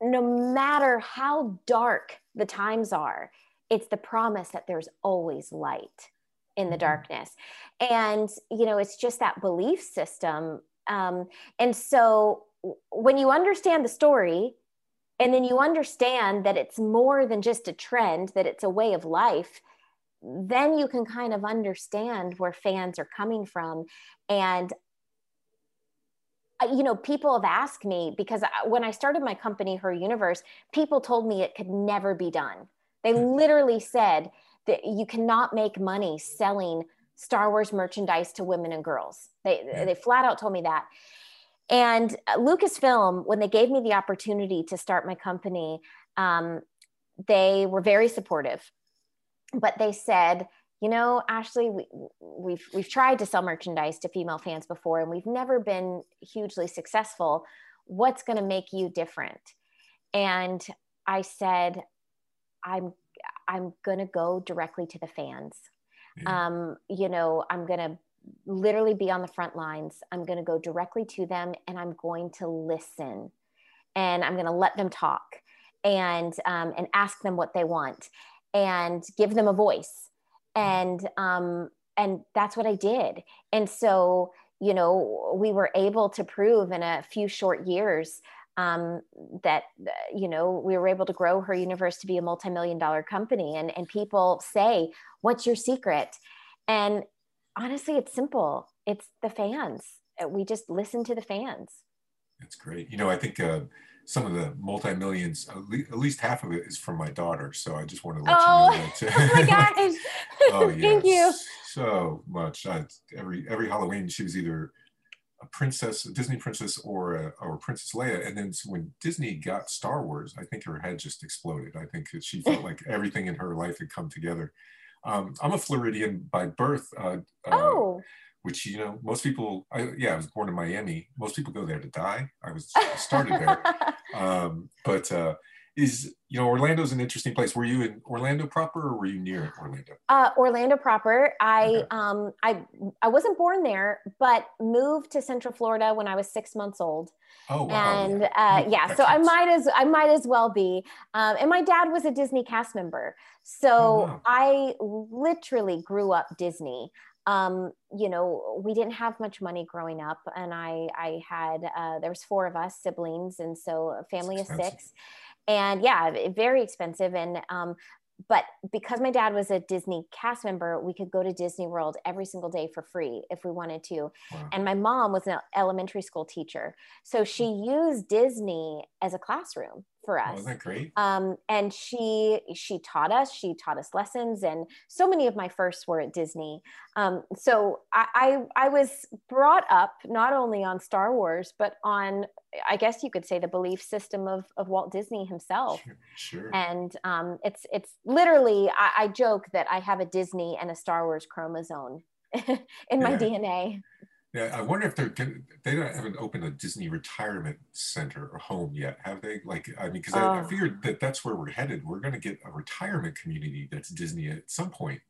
no matter how dark the times are, it's the promise that there's always light in the mm-hmm. darkness. And, you know, it's just that belief system. Um, and so when you understand the story, and then you understand that it's more than just a trend, that it's a way of life, then you can kind of understand where fans are coming from. And you know, people have asked me because when I started my company, Her Universe, people told me it could never be done. They hmm. literally said that you cannot make money selling Star Wars merchandise to women and girls. They, they flat out told me that. And uh, Lucasfilm, when they gave me the opportunity to start my company, um, they were very supportive. But they said, you know, Ashley, we, we've we've tried to sell merchandise to female fans before, and we've never been hugely successful. What's going to make you different? And I said, I'm I'm going to go directly to the fans. Yeah. Um, you know, I'm going to literally be on the front lines. I'm going to go directly to them and I'm going to listen and I'm going to let them talk and um, and ask them what they want and give them a voice and um, and that's what I did. And so you know we were able to prove in a few short years um, that you know we were able to grow her universe to be a multi-million dollar company and and people say what's your secret and honestly, it's simple. It's the fans. We just listen to the fans. That's great. You know, I think uh, some of the multi millions, at least half of it is from my daughter. So I just want to let oh, you know that. oh my gosh! oh yeah, thank you so much. I, every every Halloween, she was either a princess, a Disney princess, or a, or Princess Leia. And then when Disney got Star Wars, I think her head just exploded. I think she felt like everything in her life had come together. Um, I'm a Floridian by birth. Uh, uh, oh. Which you know, most people. I, yeah, I was born in Miami. Most people go there to die. I was started there, um, but uh, is you know Orlando's an interesting place. Were you in Orlando proper, or were you near Orlando? Uh, Orlando proper. I okay. um I I wasn't born there, but moved to Central Florida when I was six months old. Oh wow! And yeah, uh, yeah so I might as I might as well be. Um, and my dad was a Disney cast member, so oh, wow. I literally grew up Disney. Um, you know, we didn't have much money growing up, and I I had uh, there was four of us siblings, and so a family of six, and yeah, very expensive. And um, but because my dad was a Disney cast member, we could go to Disney World every single day for free if we wanted to. Wow. And my mom was an elementary school teacher. So she hmm. used Disney as a classroom for us. Oh, isn't that great? Um, and she she taught us. She taught us lessons, and so many of my firsts were at Disney. Um, so I, I I was brought up not only on Star Wars, but on I guess you could say the belief system of of Walt Disney himself. Sure. sure. And um, it's it's literally I, I joke that I have a Disney and a Star Wars chromosome in my yeah. DNA. Yeah, I wonder if they're they don't haven't opened a Disney retirement center or home yet, have they? Like, I mean, because oh. I, I, figured that that's where we're headed. We're going to get a retirement community that's Disney at some point.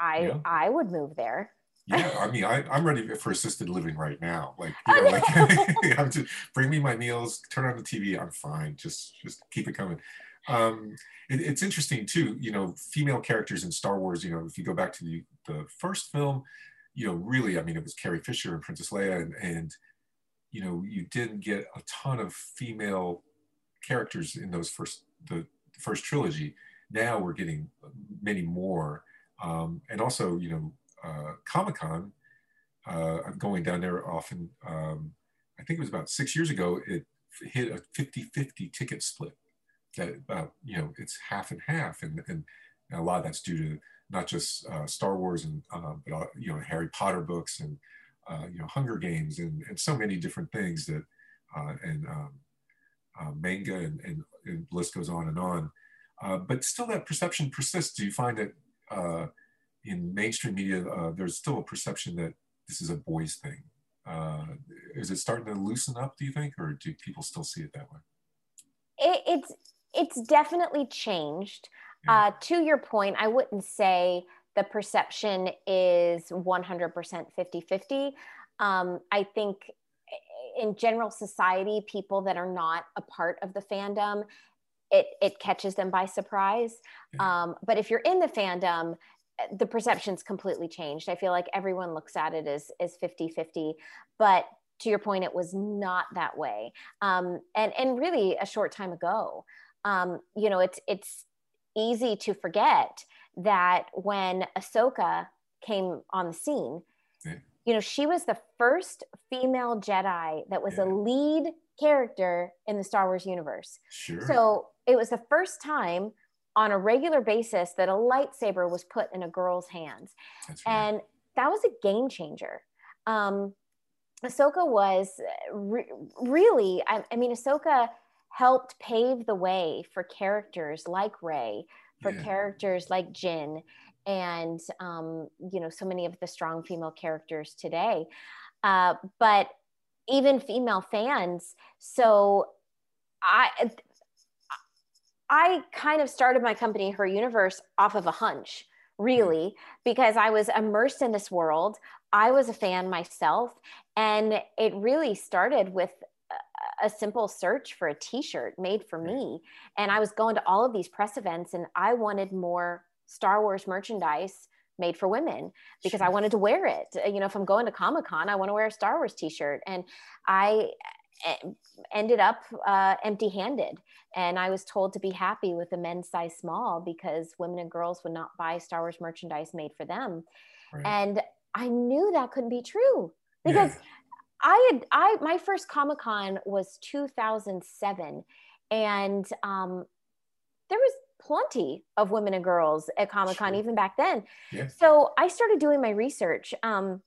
I you know? I would move there. Yeah, I mean, I, I'm ready for assisted living right now. Like, you know, like I'm just bring me my meals, turn on the TV, I'm fine. Just just keep it coming. Um, it, it's interesting too, you know, female characters in Star Wars. You know, if you go back to the the first film you know, really, I mean, it was Carrie Fisher and Princess Leia, and, and you know, you didn't get a ton of female characters in those first the first trilogy. Now we're getting many more, um, and also, you know, uh, Comic Con. Uh, I'm going down there often. Um, I think it was about six years ago. It hit a 50-50 ticket split. That about you know it's half and half, and and a lot of that's due to not just uh, Star Wars and uh, but you know Harry Potter books and uh, you know, Hunger Games and, and so many different things that, uh, and um, uh, manga and, and, and, list goes on and on. Uh, but still that perception persists. Do you find that in mainstream media, there's still a perception that this is a boys thing? is it starting to loosen up, do you think, or do people still see it that way? It, it's, it's definitely changed. Yeah. to your point, I wouldn't say the perception is 100% 50 50. Um, I think in general society, people that are not a part of the fandom, it, it catches them by surprise. Yeah. Um, but if you're in the fandom, the perception's completely changed. I feel like everyone looks at it as, as 50 50. But to your point, it was not that way. Um, and, and really a short time ago, um, you know, it's, it's easy to forget that when Ahsoka came on the scene, yeah. you know, she was the first female Jedi that was yeah. a lead character in the Star Wars universe. Sure. So it was the first time on a regular basis that a lightsaber was put in a girl's hands. Right. And that was a game changer. Um, Ahsoka was re- really, I, I mean, Ahsoka helped pave the way for characters like Rey, for yeah. characters like Jyn, and um, you know so many of the strong female characters today. Uh, but even female fans so i i kind of started my company her universe off of a hunch really because i was immersed in this world. I was a fan myself and it really started with a simple search for a t-shirt made for me and i was going to all of these press events and i wanted more star wars merchandise made for women because i wanted to wear it. You know if i'm going to comic-con i want to wear a star wars t-shirt and i eh, ended up uh, empty handed and i was told to be happy with a men's size small because women and girls would not buy star wars merchandise made for them right. and i knew that couldn't be true because yeah I had I my first Comic Con was 2007, and um, there was plenty of women and girls at Comic Con sure. even back then. So I started doing my research. Um,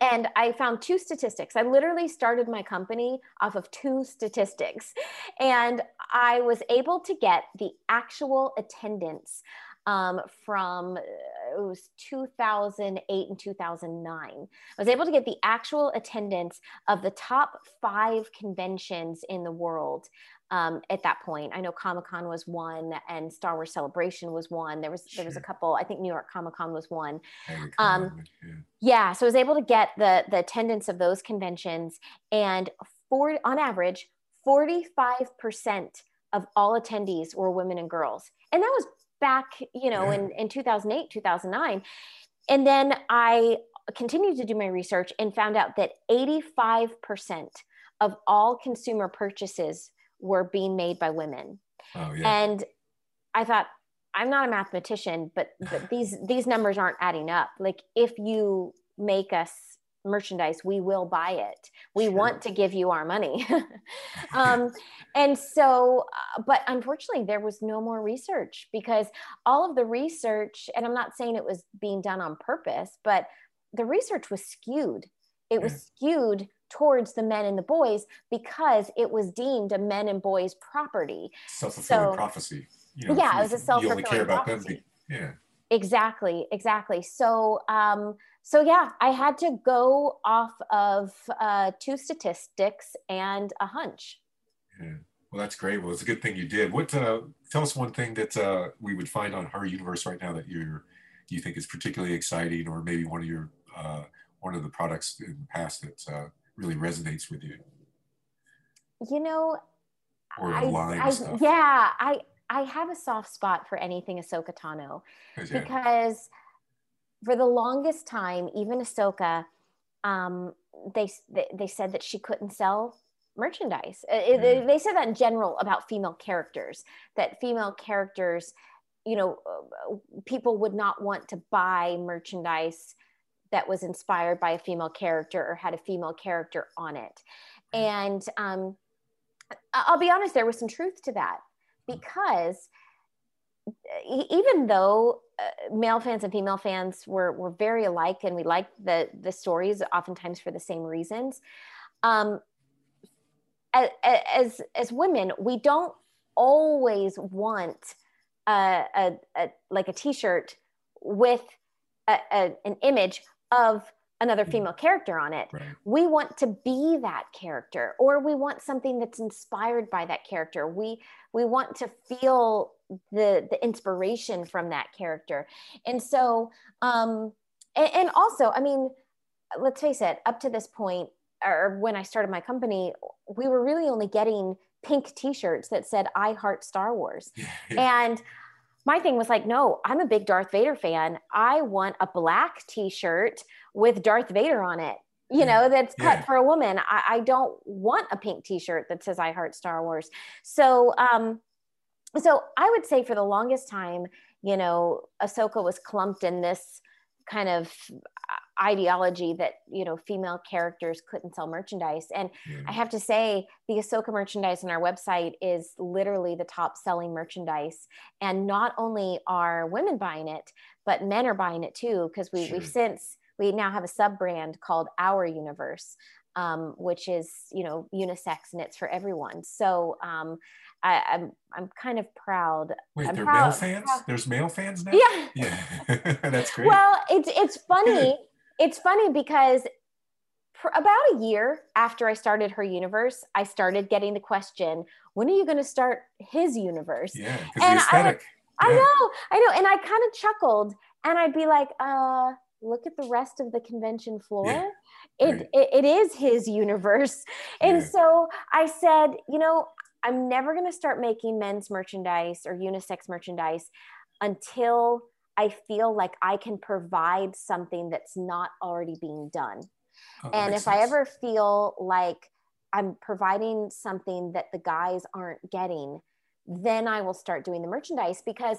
and I found two statistics. I literally started my company off of two statistics. And I was able to get the actual attendance um, from it was 2008 and 2009. I was able to get the actual attendance of the top five conventions in the world um, at that point. I know Comic Con was one, and Star Wars Celebration was one. There was there was a couple. I think New York Comic Con was one. Um, yeah. yeah, so I was able to get the the attendance of those conventions, and for on average, forty five percent of all attendees were women and girls, and that was back, you know, yeah. in, in 2008, 2009. And then I continued to do my research and found out that 85% of all consumer purchases were being made by women. Oh, yeah. And I thought, I'm not a mathematician, but, but these these numbers aren't adding up. Like if you make us merchandise we will buy it. We sure. want to give you our money. Um, and so uh, but unfortunately there was no more research because all of the research and i'm not saying it was being done on purpose but the research was skewed. It was skewed towards the men and the boys because it was deemed a men and boys property. Self-fulfilling so, prophecy you know, yeah it was a self-fulfilling prophecy. yeah exactly exactly. So um so yeah i had to go off of uh, two statistics and a hunch. Yeah. well that's great. Well it's a good thing you did. What uh, tell us one thing that uh, we would find on her universe right now that you're you think is particularly exciting or maybe one of your uh, one of the products in the past that uh, really resonates with you? You know or I, I, yeah i i have a soft spot for anything ahsoka tano because for the longest time, even Ahsoka, um, they, they, said that she couldn't sell merchandise. Mm. They, said that in general about female characters, that female characters, you know, uh, people would not want to buy merchandise that was inspired by a female character or had a female character on it. And um, I'll be honest, there was some truth to that because even though uh, male fans and female fans were were very alike, and we liked the the stories oftentimes for the same reasons. Um, as as women, we don't always want a, a, a like a T-shirt with a, an image of another mm-hmm. female character on it. Right. We want to be that character or we want something that's inspired by that character. We we want to feel the the inspiration from that character. And so um and, and also, I mean, let's face it, up to this point or when I started my company, we were really only getting pink t-shirts that said I heart Star Wars. and my thing was like, no, I'm a big Darth Vader fan. I want a black t-shirt with Darth Vader on it. You yeah. know, that's cut yeah. for a woman. I, I, don't want a pink t-shirt that says I heart Star Wars. So um, so I would say for the longest time, you know, Ahsoka was clumped in this kind of ideology that you know female characters couldn't sell merchandise and yeah. i have to say the ahsoka merchandise on our website is literally the top selling merchandise and not only are women buying it but men are buying it too because we, sure. we've since we now have a sub brand called our universe um, which is you know unisex and it's for everyone so um, I, am I'm, I'm kind of proud. Wait, I'm they're proud, male fans. Proud. There's male fans now. Yeah, yeah, that's great. Well, it's it's funny. it's funny because about a year after I started her universe, I started getting the question, "When are you going to start his universe?" Yeah, the aesthetic. I, yeah. I know, I know, and I kind of chuckled, and I'd be like, "Uh." look at the rest of the convention floor yeah. it, right. it, it is his universe and yeah. so i said you know I'm never going to start making men's merchandise or unisex merchandise until I feel like I can provide something that's not already being done. Oh, and if sense. I ever feel like I'm providing something that the guys aren't getting, then I will start doing the merchandise because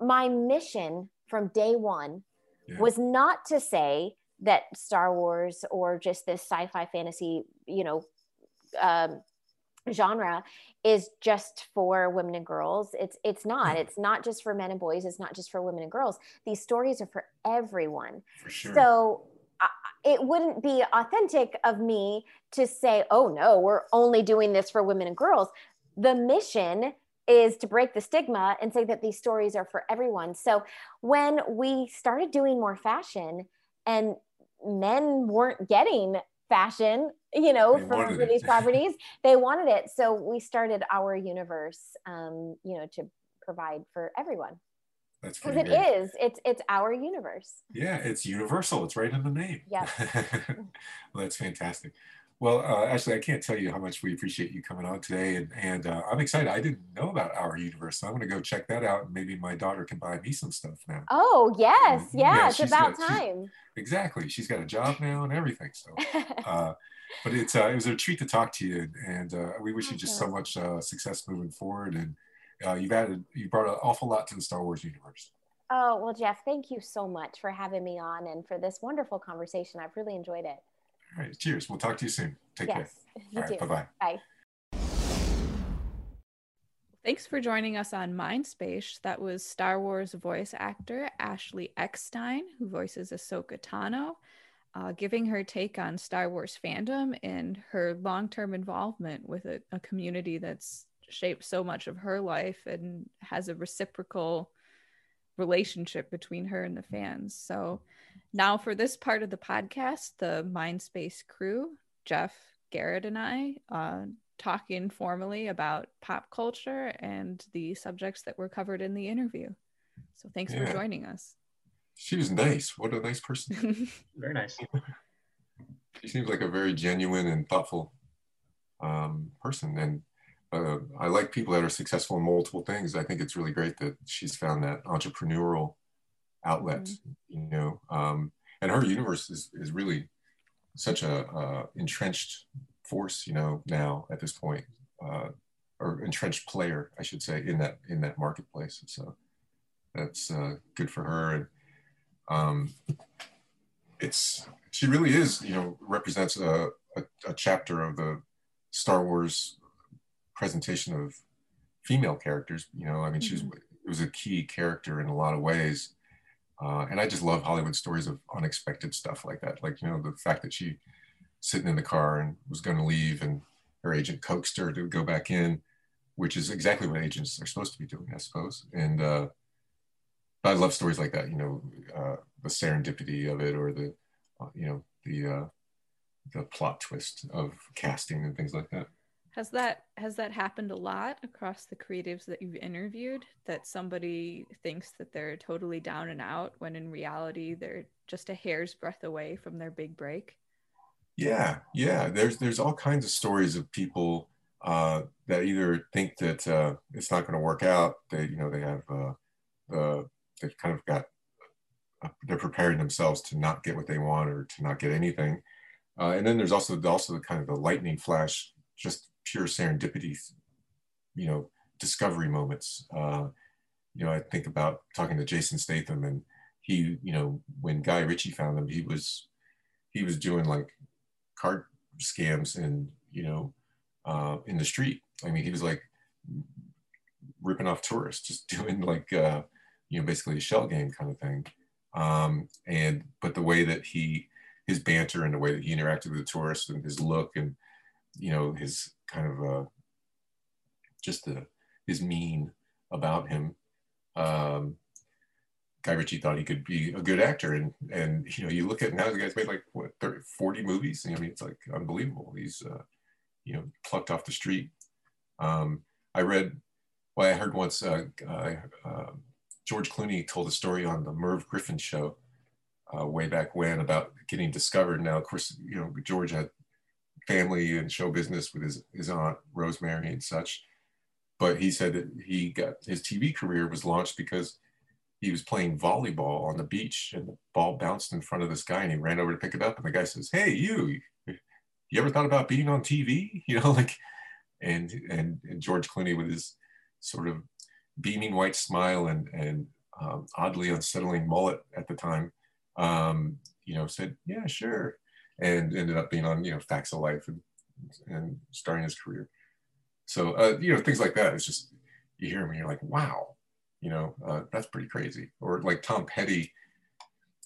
my mission from day one yeah. was not to say that Star Wars or just this sci-fi fantasy, you know, um, genre is just for women and girls. It's it's not. Mm. It's not just for men and boys. It's not just for women and girls. These stories are for everyone. For sure. so it wouldn't be authentic of me to say oh no we're only doing this for women and girls. The mission is to break the stigma and say that these stories are for everyone. So when we started doing more fashion and men weren't getting fashion you know they for, for these properties. They wanted it. So we started our universe um you know to provide for everyone. That's because it is. It's it's our universe. Yeah it's universal. It's right in the name. Yeah well that's fantastic well, uh, Ashley, I can't tell you how much we appreciate you coming on today, and and uh, I'm excited. I didn't know about our universe, so I'm going to go check that out, and maybe my daughter can buy me some stuff now. Oh yes, yeah, yeah it's about got, time. Exactly, she's got a job now and everything. So, uh, but it's uh, it was a treat to talk to you, and uh, we wish you just so much uh, success moving forward. And you've added, you brought an awful lot to the Star Wars universe. Oh well, Geoff, thank you so much for having me on and for this wonderful conversation. I've really enjoyed it. All right. Cheers. We'll talk to you soon. Take yes, care. All right. Bye-bye. Bye. Thanks for joining us on Mindspace. That was Star Wars voice actor Ashley Eckstein, who voices Ahsoka Tano, uh, giving her take on Star Wars fandom and her long term involvement with a, a community that's shaped so much of her life and has a reciprocal relationship between her and the fans. So, now, for this part of the podcast, the Mindspace crew, Geoff, Garrett, and I, uh, talk informally about pop culture and the subjects that were covered in the interview. So, thanks yeah. for joining us. She was nice. What a nice person. very nice. she seems like a very genuine and thoughtful um, person. And uh, I like people that are successful in multiple things. I think it's really great that she's found that entrepreneurial outlet, mm-hmm. you know. Um, and her universe is, is really such a uh, entrenched force, you know, now at this point, uh, or entrenched player, I should say, in that in that marketplace. So that's uh, good for her, and um, it's she really is, you know, represents a, a, a chapter of the Star Wars presentation of female characters. You know, I mean, mm-hmm. she's it was a key character in a lot of ways. Uh, and I just love Hollywood stories of unexpected stuff like that. Like, you know, the fact that she sitting in the car and was going to leave and her agent coaxed her to go back in, which is exactly what agents are supposed to be doing, I suppose. And uh, I love stories like that, you know, uh, the serendipity of it or the, uh, you know, the, uh, the plot twist of casting and things like that. Has that has that happened a lot across the creatives that you've interviewed that somebody thinks that they're totally down and out when in reality they're just a hair's breadth away from their big break? Yeah, yeah. There's there's all kinds of stories of people uh, that either think that uh, it's not going to work out. They you know they have uh, they've kind of got uh, they're preparing themselves to not get what they want or to not get anything. Uh, and then there's also also the kind of the lightning flash, just pure serendipity, you know, discovery moments. Uh, you know, I think about talking to Jason Statham, and he, you know, when Guy Ritchie found him, he was he was doing like card scams and you know uh, in the street. I mean, he was like ripping off tourists, just doing like uh, you know basically a shell game kind of thing. Um, and but the way that he his banter and the way that he interacted with the tourists and his look and you know his kind of uh, just the his mien about him. Um, Guy Ritchie thought he could be a good actor, and and you know you look at now the guy's made like what 30, 40 movies. I mean it's like unbelievable. He's uh, you know plucked off the street. Um, I read, well, I heard once uh, uh, George Clooney told a story on the Merv Griffin show uh, way back when about getting discovered. Now, of course, you know George had family and show business with his, his aunt Rosemary and such. But he said that he got his TV career was launched because he was playing volleyball on the beach and the ball bounced in front of this guy and he ran over to pick it up and the guy says, "Hey, you, you ever thought about being on TV?" You know, like, and and, and George Clooney with his sort of beaming white smile and and um, oddly unsettling mullet at the time, um, you know, said, "Yeah, sure." And ended up being on you know Facts of Life and and starting his career. So uh, you know things like that. It's just you hear him and you're like, wow, you know uh, that's pretty crazy. Or like Tom Petty,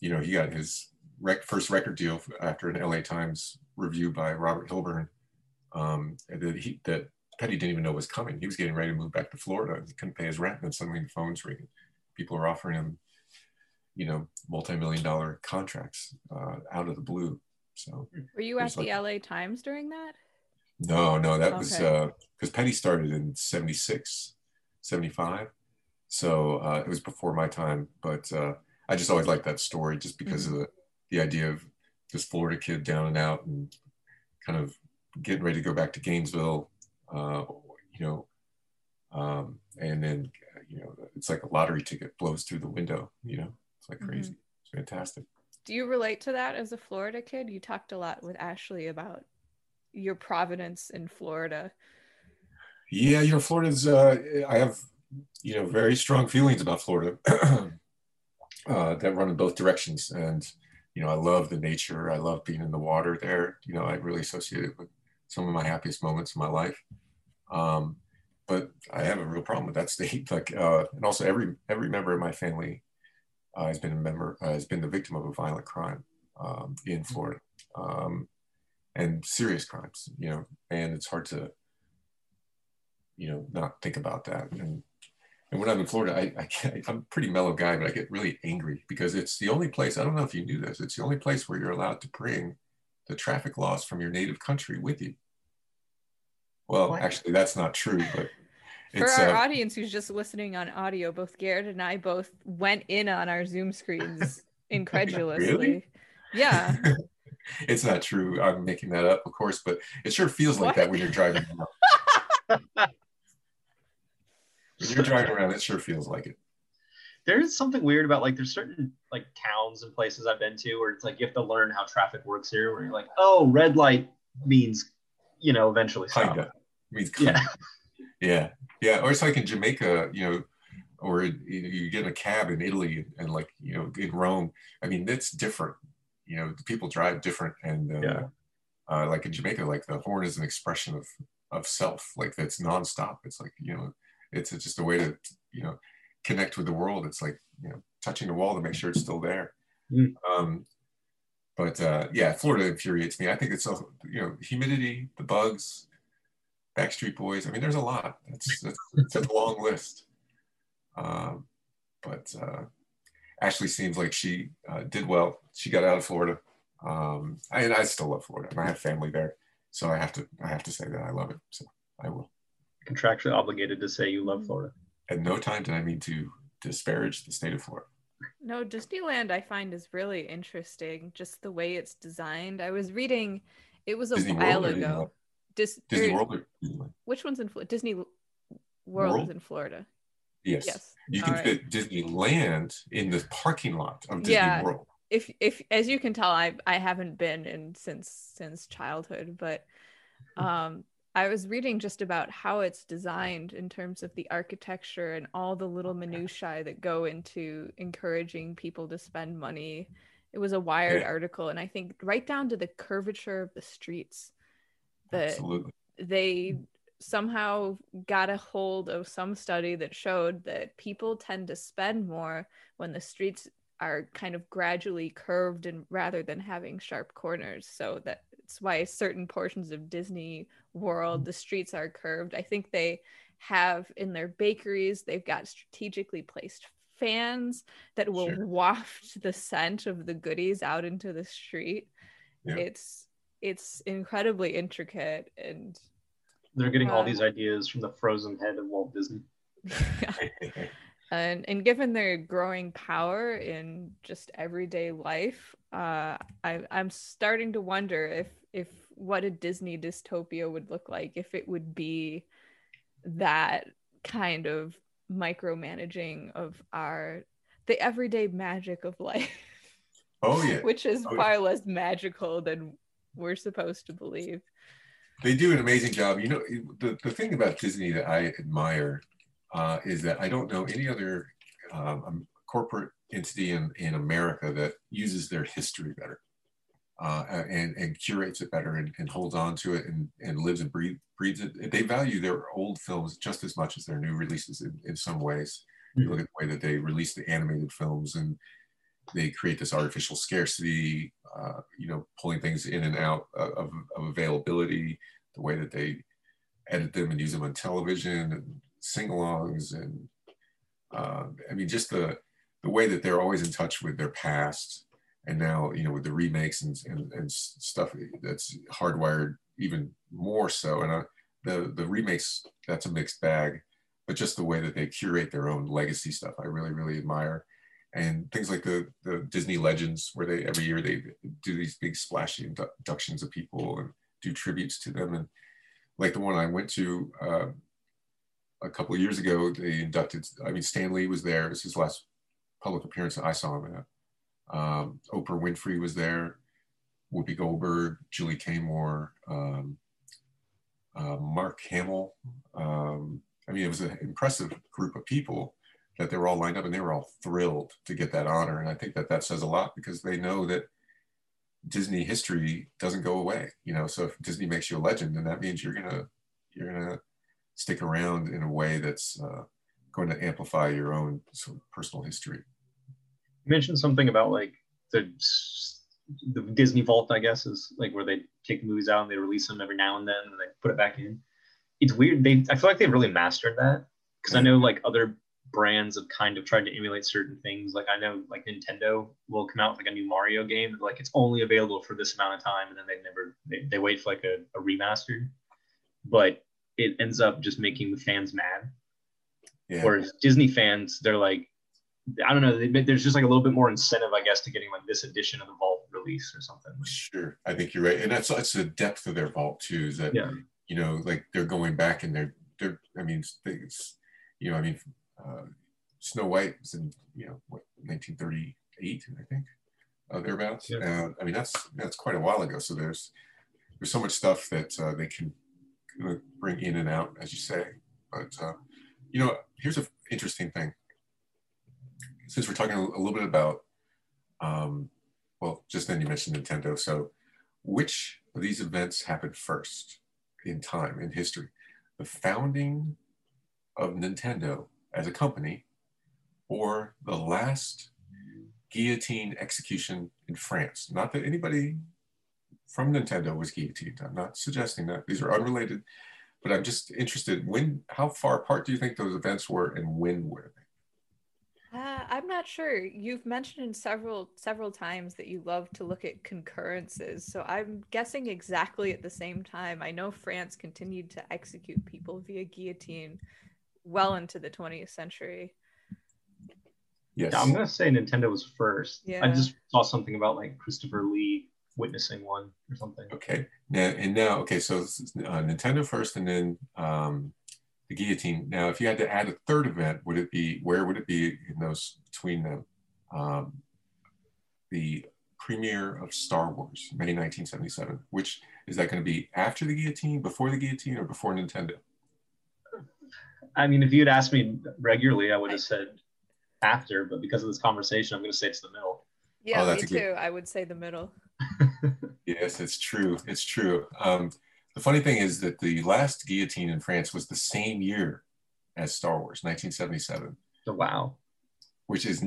you know he got his rec- first record deal after an LA Times review by Robert Hilburn um, that he that Petty didn't even know was coming. He was getting ready to move back to Florida. He couldn't pay his rent, and suddenly the phone's ringing. People are offering him, you know, multi-million dollar contracts uh, out of the blue. So were you at the LA Times during that? No, no, that okay. was uh because Petty started in 76, 75. So uh, it was before my time, but uh, I just always liked that story just because mm-hmm. of the, the idea of this Florida kid down and out and kind of getting ready to go back to Gainesville, uh, you know, um, and then, you know, it's like a lottery ticket blows through the window, you know, it's like crazy. Mm-hmm. It's fantastic. Do you relate to that as a Florida kid? You talked a lot with Ashley about your providence in Florida. Yeah, you know, Florida's. Uh, I have, you know, very strong feelings about Florida uh, that run in both directions, and you know, I love the nature. I love being in the water there. You know, I really associate it with some of my happiest moments in my life. Um, but I have a real problem with that state. Like, uh, and also every every member of my family uh, has been a member, uh, has been the victim of a violent crime um, in mm-hmm. Florida, um, and serious crimes. You know, and it's hard to, you know, not think about that. And and when I'm in Florida, I, I I'm a pretty mellow guy, but I get really angry because it's the only place. I don't know if you knew this. It's the only place where you're allowed to bring the traffic laws from your native country with you. Well, what? actually, that's not true, but for our uh, audience who's just listening on audio, both Garrett and I both went in on our Zoom screens incredulously. really? Yeah. it's not true. I'm making that up, of course, but it sure feels like what? that when you're driving around. when you're driving around, it sure feels like it. There's something weird about like there's certain like towns and places I've been to where it's like you have to learn how traffic works here. Where you're like, oh, red light means you know eventually stop. Kinda. Means kinda. yeah. Yeah, yeah. Or it's like in Jamaica, you know, or you get in a cab in Italy and like you know in Rome. I mean, it's different. You know, people drive different, and uh, yeah. uh, like in Jamaica, like the horn is an expression of of self. Like that's nonstop. It's like you know, it's just a way to you know. connect with the world. It's like you know touching the wall to make sure it's still there. Mm. Um, but uh, yeah, Florida infuriates me. I think it's you know humidity, the bugs, Backstreet Boys. I mean, there's a lot. It's it's, it's a long list. Um, but uh, Ashley seems like she uh, did well. She got out of Florida. Um, I, I still love Florida, and I have family there, so I have to I have to say that I love it. So I will. Contractually obligated to say you love Florida. At no time did I mean to disparage the state of Florida. No, Disneyland I find is really interesting. Just the way it's designed. I was reading, it was a Disney while World ago. Dis- Disney World or Which one's in Florida? Disney World, World, is in Florida. Yes. Yes. You can right. fit Disneyland in the parking lot of Disney yeah. World. If if as you can tell, I I haven't been in since since childhood, but um I was reading just about how it's designed in terms of the architecture and all the little minutiae that go into encouraging people to spend money. It was a Wired yeah. article, and I think right down to the curvature of the streets. That Absolutely. they somehow got a hold of some study that showed that people tend to spend more when the streets are kind of gradually curved and rather than having sharp corners so that's why certain portions of disney world the streets are curved i think they have in their bakeries they've got strategically placed fans that will sure. waft the scent of the goodies out into the street yeah. it's it's incredibly intricate and they're getting uh, all these ideas from the frozen head of Walt Disney. and and given their growing power in just everyday life, uh, I, I'm starting to wonder if if what a Disney dystopia would look like if it would be that kind of micromanaging of our the everyday magic of life. Oh yeah. which is oh, far yeah. less magical than we're supposed to believe they do an amazing job. You know, the, the thing about Disney that I admire uh, is that I don't know any other um, um, corporate entity in, in America that uses their history better uh, and, and curates it better and, and holds on to it and, and lives and breathe, breathes it. They value their old films just as much as their new releases in, in some ways. You look at the way that they release the animated films and they create this artificial scarcity, uh, you know, pulling things in and out of, of, availability, the way that they edit them and use them on television and sing-alongs and uh, I mean, just the the way that they're always in touch with their past, and now you know with the remakes and and, and stuff that's hardwired even more so. And uh, the the remakes that's a mixed bag, but just the way that they curate their own legacy stuff, I really really admire and things like the, the Disney Legends, where they every year they do these big splashy inductions of people and do tributes to them. And like the one I went to uh, a couple of years ago, they inducted. I mean, Stan Lee was there. It was his last public appearance that I saw him at. Um, Oprah Winfrey was there. Whoopi Goldberg, Julie Taymor, um, uh, Mark Hamill. Um, I mean, it was an impressive group of people that they were all lined up and they were all thrilled to get that honor. And I think that that says a lot because they know that Disney history doesn't go away. You know, so if Disney makes you a legend, then that means you're gonna you're gonna stick around in a way that's uh, going to amplify your own sort of personal history. You mentioned something about like the the Disney Vault, I guess, is like where they take the movies out and they release them every now and then and they put it back in. It's weird. They I feel like they've really mastered that because I know like other brands have kind of tried to emulate certain things. Like I know like Nintendo will come out with like a new Mario game, like it's only available for this amount of time, and then they never they, they wait for like a, a remaster. But it ends up just making the fans mad. Yeah. Whereas Disney fans, they're like, I don't know, they, there's just like a little bit more incentive, I guess, to getting like this edition of the Vault release or something. Sure, I think you're right, and that's that's the depth of their Vault too. Is that yeah. you know, like they're going back and they're they're, I mean, it's, you know, I mean, uh, Snow White was in you know what 1938, I think, uh, thereabouts. Yeah. Uh, I mean that's that's quite a while ago. So there's there's so much stuff that uh, they can bring in and out, as you say. But uh, you know, here's an interesting thing. Since we're talking a little bit about, um, well, just then you mentioned Nintendo. So, which of these events happened first in time in history? The founding of Nintendo as a company or the last guillotine execution in France. Not that anybody from Nintendo was guillotined. I'm not suggesting that. These are unrelated, but I'm just interested when how far apart do you think those events were and when were they? Uh, I'm not sure. You've mentioned several several times that you love to look at concurrences, so I'm guessing exactly at the same time. I know France continued to execute people via guillotine well into the 20th century. Yes, yeah, I'm gonna say Nintendo was first. Yeah. I just saw something about like Christopher Lee witnessing one or something. Okay, now and now, okay, so uh, Nintendo first, and then um, the guillotine. Now, if you had to add a third event, would it be where would it be in those between them? Um, the premiere of Star Wars, May 1977. Which is that going to be after the guillotine, before the guillotine, or before Nintendo? I mean, if you had asked me regularly, I would have said after, but because of this conversation, I'm going to say it's the middle. Yeah, oh, me too. Good... I would say the middle. yes, it's true. It's true. Um, the funny thing is that the last guillotine in France was the same year as Star Wars, 1977. Oh, wow. Which is,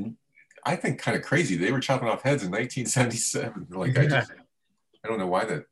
I think, kind of crazy. They were chopping off heads in 1977. Like, yeah. I just, I don't know why that,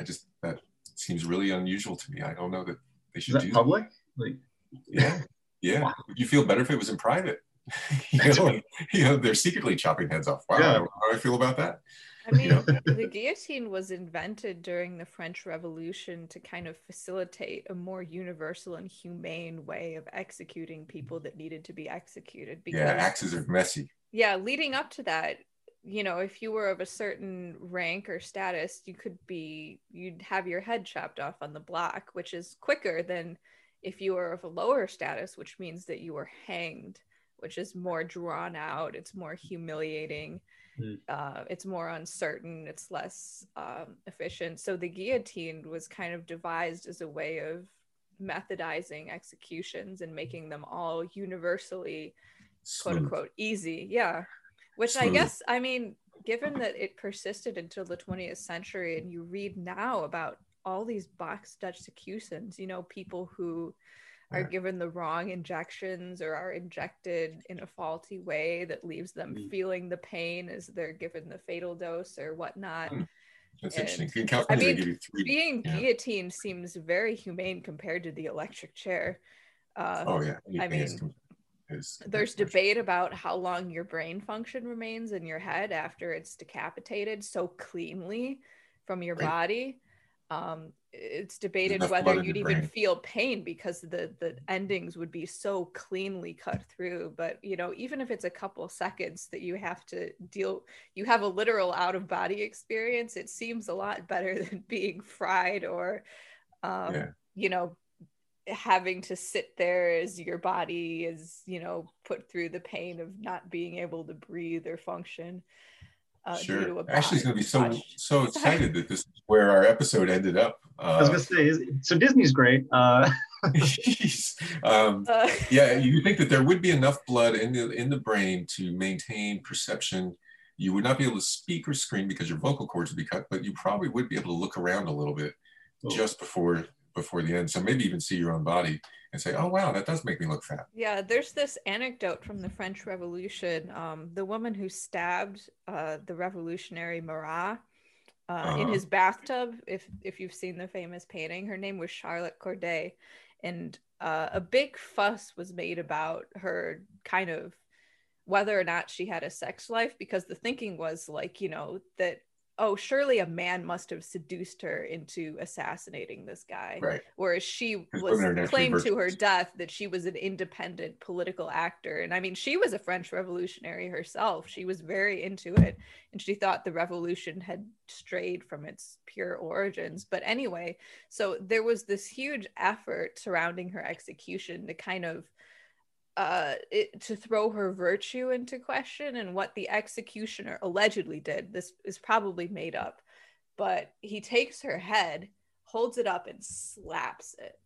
I just, that seems really unusual to me. I don't know that they should is that do public? That. Like, yeah. Yeah. Wow. You feel better if it was in private? you, know, you know, they're secretly chopping heads off. Wow. Yeah. How do I feel about that? I mean, the guillotine was invented during the French Revolution to kind of facilitate a more universal and humane way of executing people that needed to be executed. Because, yeah, axes are messy. Yeah, leading up to that, you know, if you were of a certain rank or status, you could be, you'd have your head chopped off on the block, which is quicker than if you were of a lower status, which means that you were hanged, which is more drawn out, it's more humiliating Mm. Uh, it's more uncertain, it's less um, efficient. So the guillotine was kind of devised as a way of methodizing executions and making them all universally, Smooth. quote unquote, easy. Yeah. Which Smooth. I guess, I mean, given that it persisted until the 20th century, and you read now about all these box Dutch executions, you know, people who are given the wrong injections or are injected in a faulty way that leaves them mm. feeling the pain as they're given the fatal dose or whatnot. Mm. That's and, interesting. I mean, being yeah. guillotined seems very humane compared to the electric chair. Uh, oh yeah, Anything I mean, is, is, there's debate about how long your brain function remains in your head after it's decapitated so cleanly from your right. body. Um, it's debated whether you'd even brain. feel pain because the the endings would be so cleanly cut through but you know even if it's a couple seconds that you have to deal you have a literal out of body experience it seems a lot better than being fried or um, yeah. you know having to sit there as your body is you know put through the pain of not being able to breathe or function uh, sure. Ashley's going to be so so excited that this is where our episode ended up. Uh, I was going to say, so Disney's great. Uh... um, uh, yeah, you think that there would be enough blood in the in the brain to maintain perception. You would not be able to speak or scream because your vocal cords would be cut, but you probably would be able to look around a little bit oh. just before before the end. So maybe even see your own body and say, "Oh wow, that does make me look fat." Yeah, there's this anecdote from the French Revolution. Um, the woman who stabbed uh, the revolutionary Marat uh, uh-huh. in his bathtub. If if you've seen the famous painting, her name was Charlotte Corday, and uh, a big fuss was made about her kind of whether or not she had a sex life because the thinking was like you know that oh, surely a man must have seduced her into assassinating this guy. Right. Whereas she was claimed to her death that she was an independent political actor. And I mean, she was a French revolutionary herself. She was very into it. And she thought the revolution had strayed from its pure origins. But anyway, so there was this huge effort surrounding her execution to kind of uh, it, to throw her virtue into question and what the executioner allegedly did. This is probably made up, but he takes her head, holds it up, and slaps it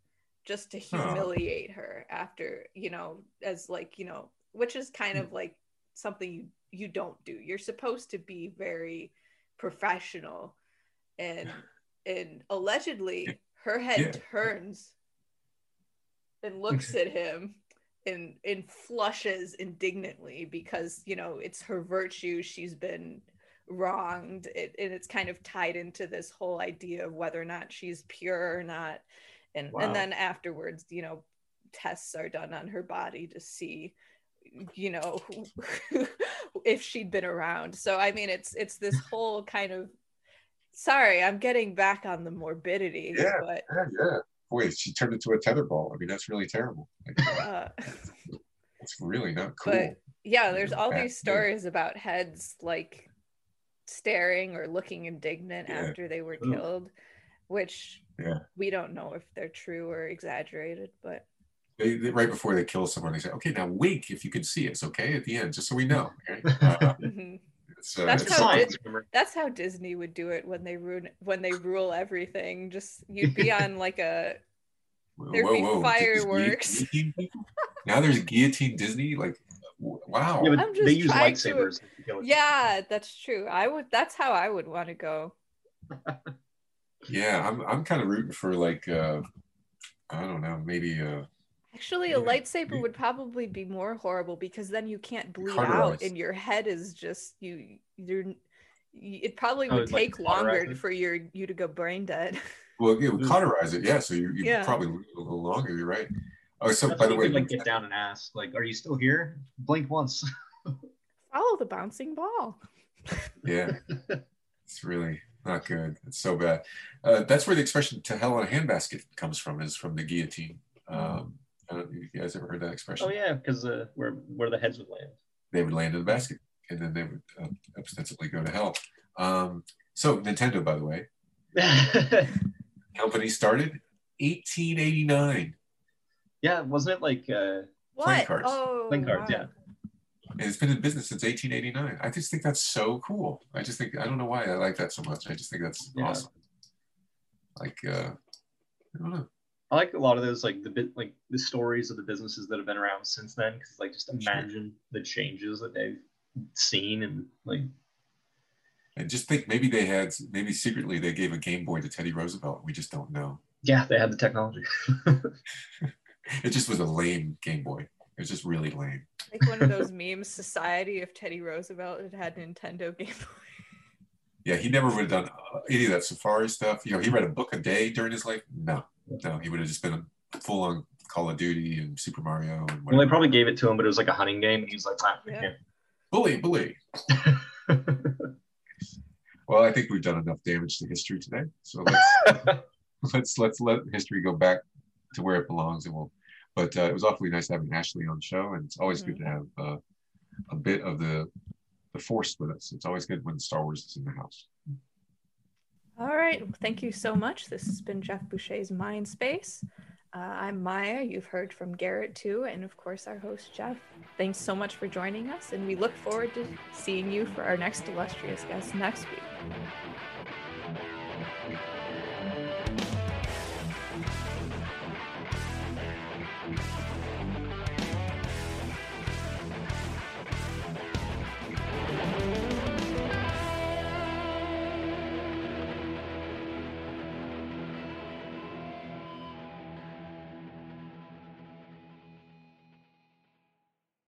just to humiliate her after, you know, as like, you know, which is kind of like something you, you don't do. You're supposed to be very professional and and allegedly her head yeah. turns and looks at him and and flushes indignantly because you know it's her virtue. She's been wronged. It, and it's kind of tied into this whole idea of whether or not she's pure or not. And wow. and then afterwards you know tests are done on her body to see you know if she'd been around. So i mean it's it's this whole kind of sorry i'm getting back on the morbidity yeah. but yeah, yeah. Boy she turned into a tetherball i mean that's really terrible uh, it's really not cool but yeah there's all these stories about heads like staring or looking indignant yeah. after they were Ooh. killed which yeah. we don't know if they're true or exaggerated but they, they, right before they kill someone, they say, "Okay, now wink if you can see us." Okay, at the end, just so we know. Okay? Uh, mm-hmm. Uh, that's, how Dis- that's how Disney would do it when they ruin when they rule everything. Just you'd be on like a there'd whoa, be whoa. fireworks. now there's guillotine Disney. Like, wow. Yeah, but they use lightsabers. To, yeah, that's true. I would. That's how I would want to go. yeah, I'm. I'm kind of rooting for like. uh I don't know, maybe uh Actually, a lightsaber would probably be more horrible because then you can't bleed out, and your head is just you. You're. It probably would take like longer for your you to go brain dead. Well, it would cauterize it, yeah. So you you yeah. probably a little longer. You're right. Oh, so That's by the way, like get down and ask, like, "Are you still here?" Blink once. Follow the bouncing ball. yeah, it's really not good. It's so bad. Uh, that's where the expression "to hell in a handbasket" comes from. Is from the guillotine. Um, I don't know if you guys ever heard that expression. Oh yeah, because uh, where where the heads would land. They would land in the basket, and then they would uh, ostensibly go to hell. Um, so Nintendo, by the way, company started 1889. Yeah, wasn't it like uh, what? Playing cards? Oh, playing cards, wow. yeah. And it's been in business since 1889. I just think that's so cool. I just think I don't know why I like that so much. I just think that's yeah. awesome. Like uh, I don't know. I like a lot of those like the bit like the stories of the businesses that have been around since then because like just imagine sure. the changes that they've seen and like and just think maybe they had maybe secretly they gave a Game Boy to Teddy Roosevelt. We just don't know. Yeah, they had the technology. it just was a lame Game Boy. It was just really lame. Like one of those memes, Society if Teddy Roosevelt had had Nintendo Game Boy. Yeah, he never would have done any of that safari stuff. You know, he read a book a day during his life. No, no, he would have just been a full on Call of Duty and Super Mario. And well, they probably gave it to him, but it was like a hunting game. And he was like, ah, yeah. bully, bully. well, I think we've done enough damage to history today. So let's let's let's let history go back to where it belongs, and we'll. But uh, it was awfully nice having Ashley on the show, and it's always mm-hmm. good to have uh, a bit of the the force with us. It's always good when Star Wars is in the house. All right. Thank you so much. This has been Geoff Boucher's Mind Space. Uh, I'm Maya. You've heard from Garrett too, and of course, our host, Jeff. Thanks so much for joining us, and we look forward to seeing you for our next illustrious guest next week.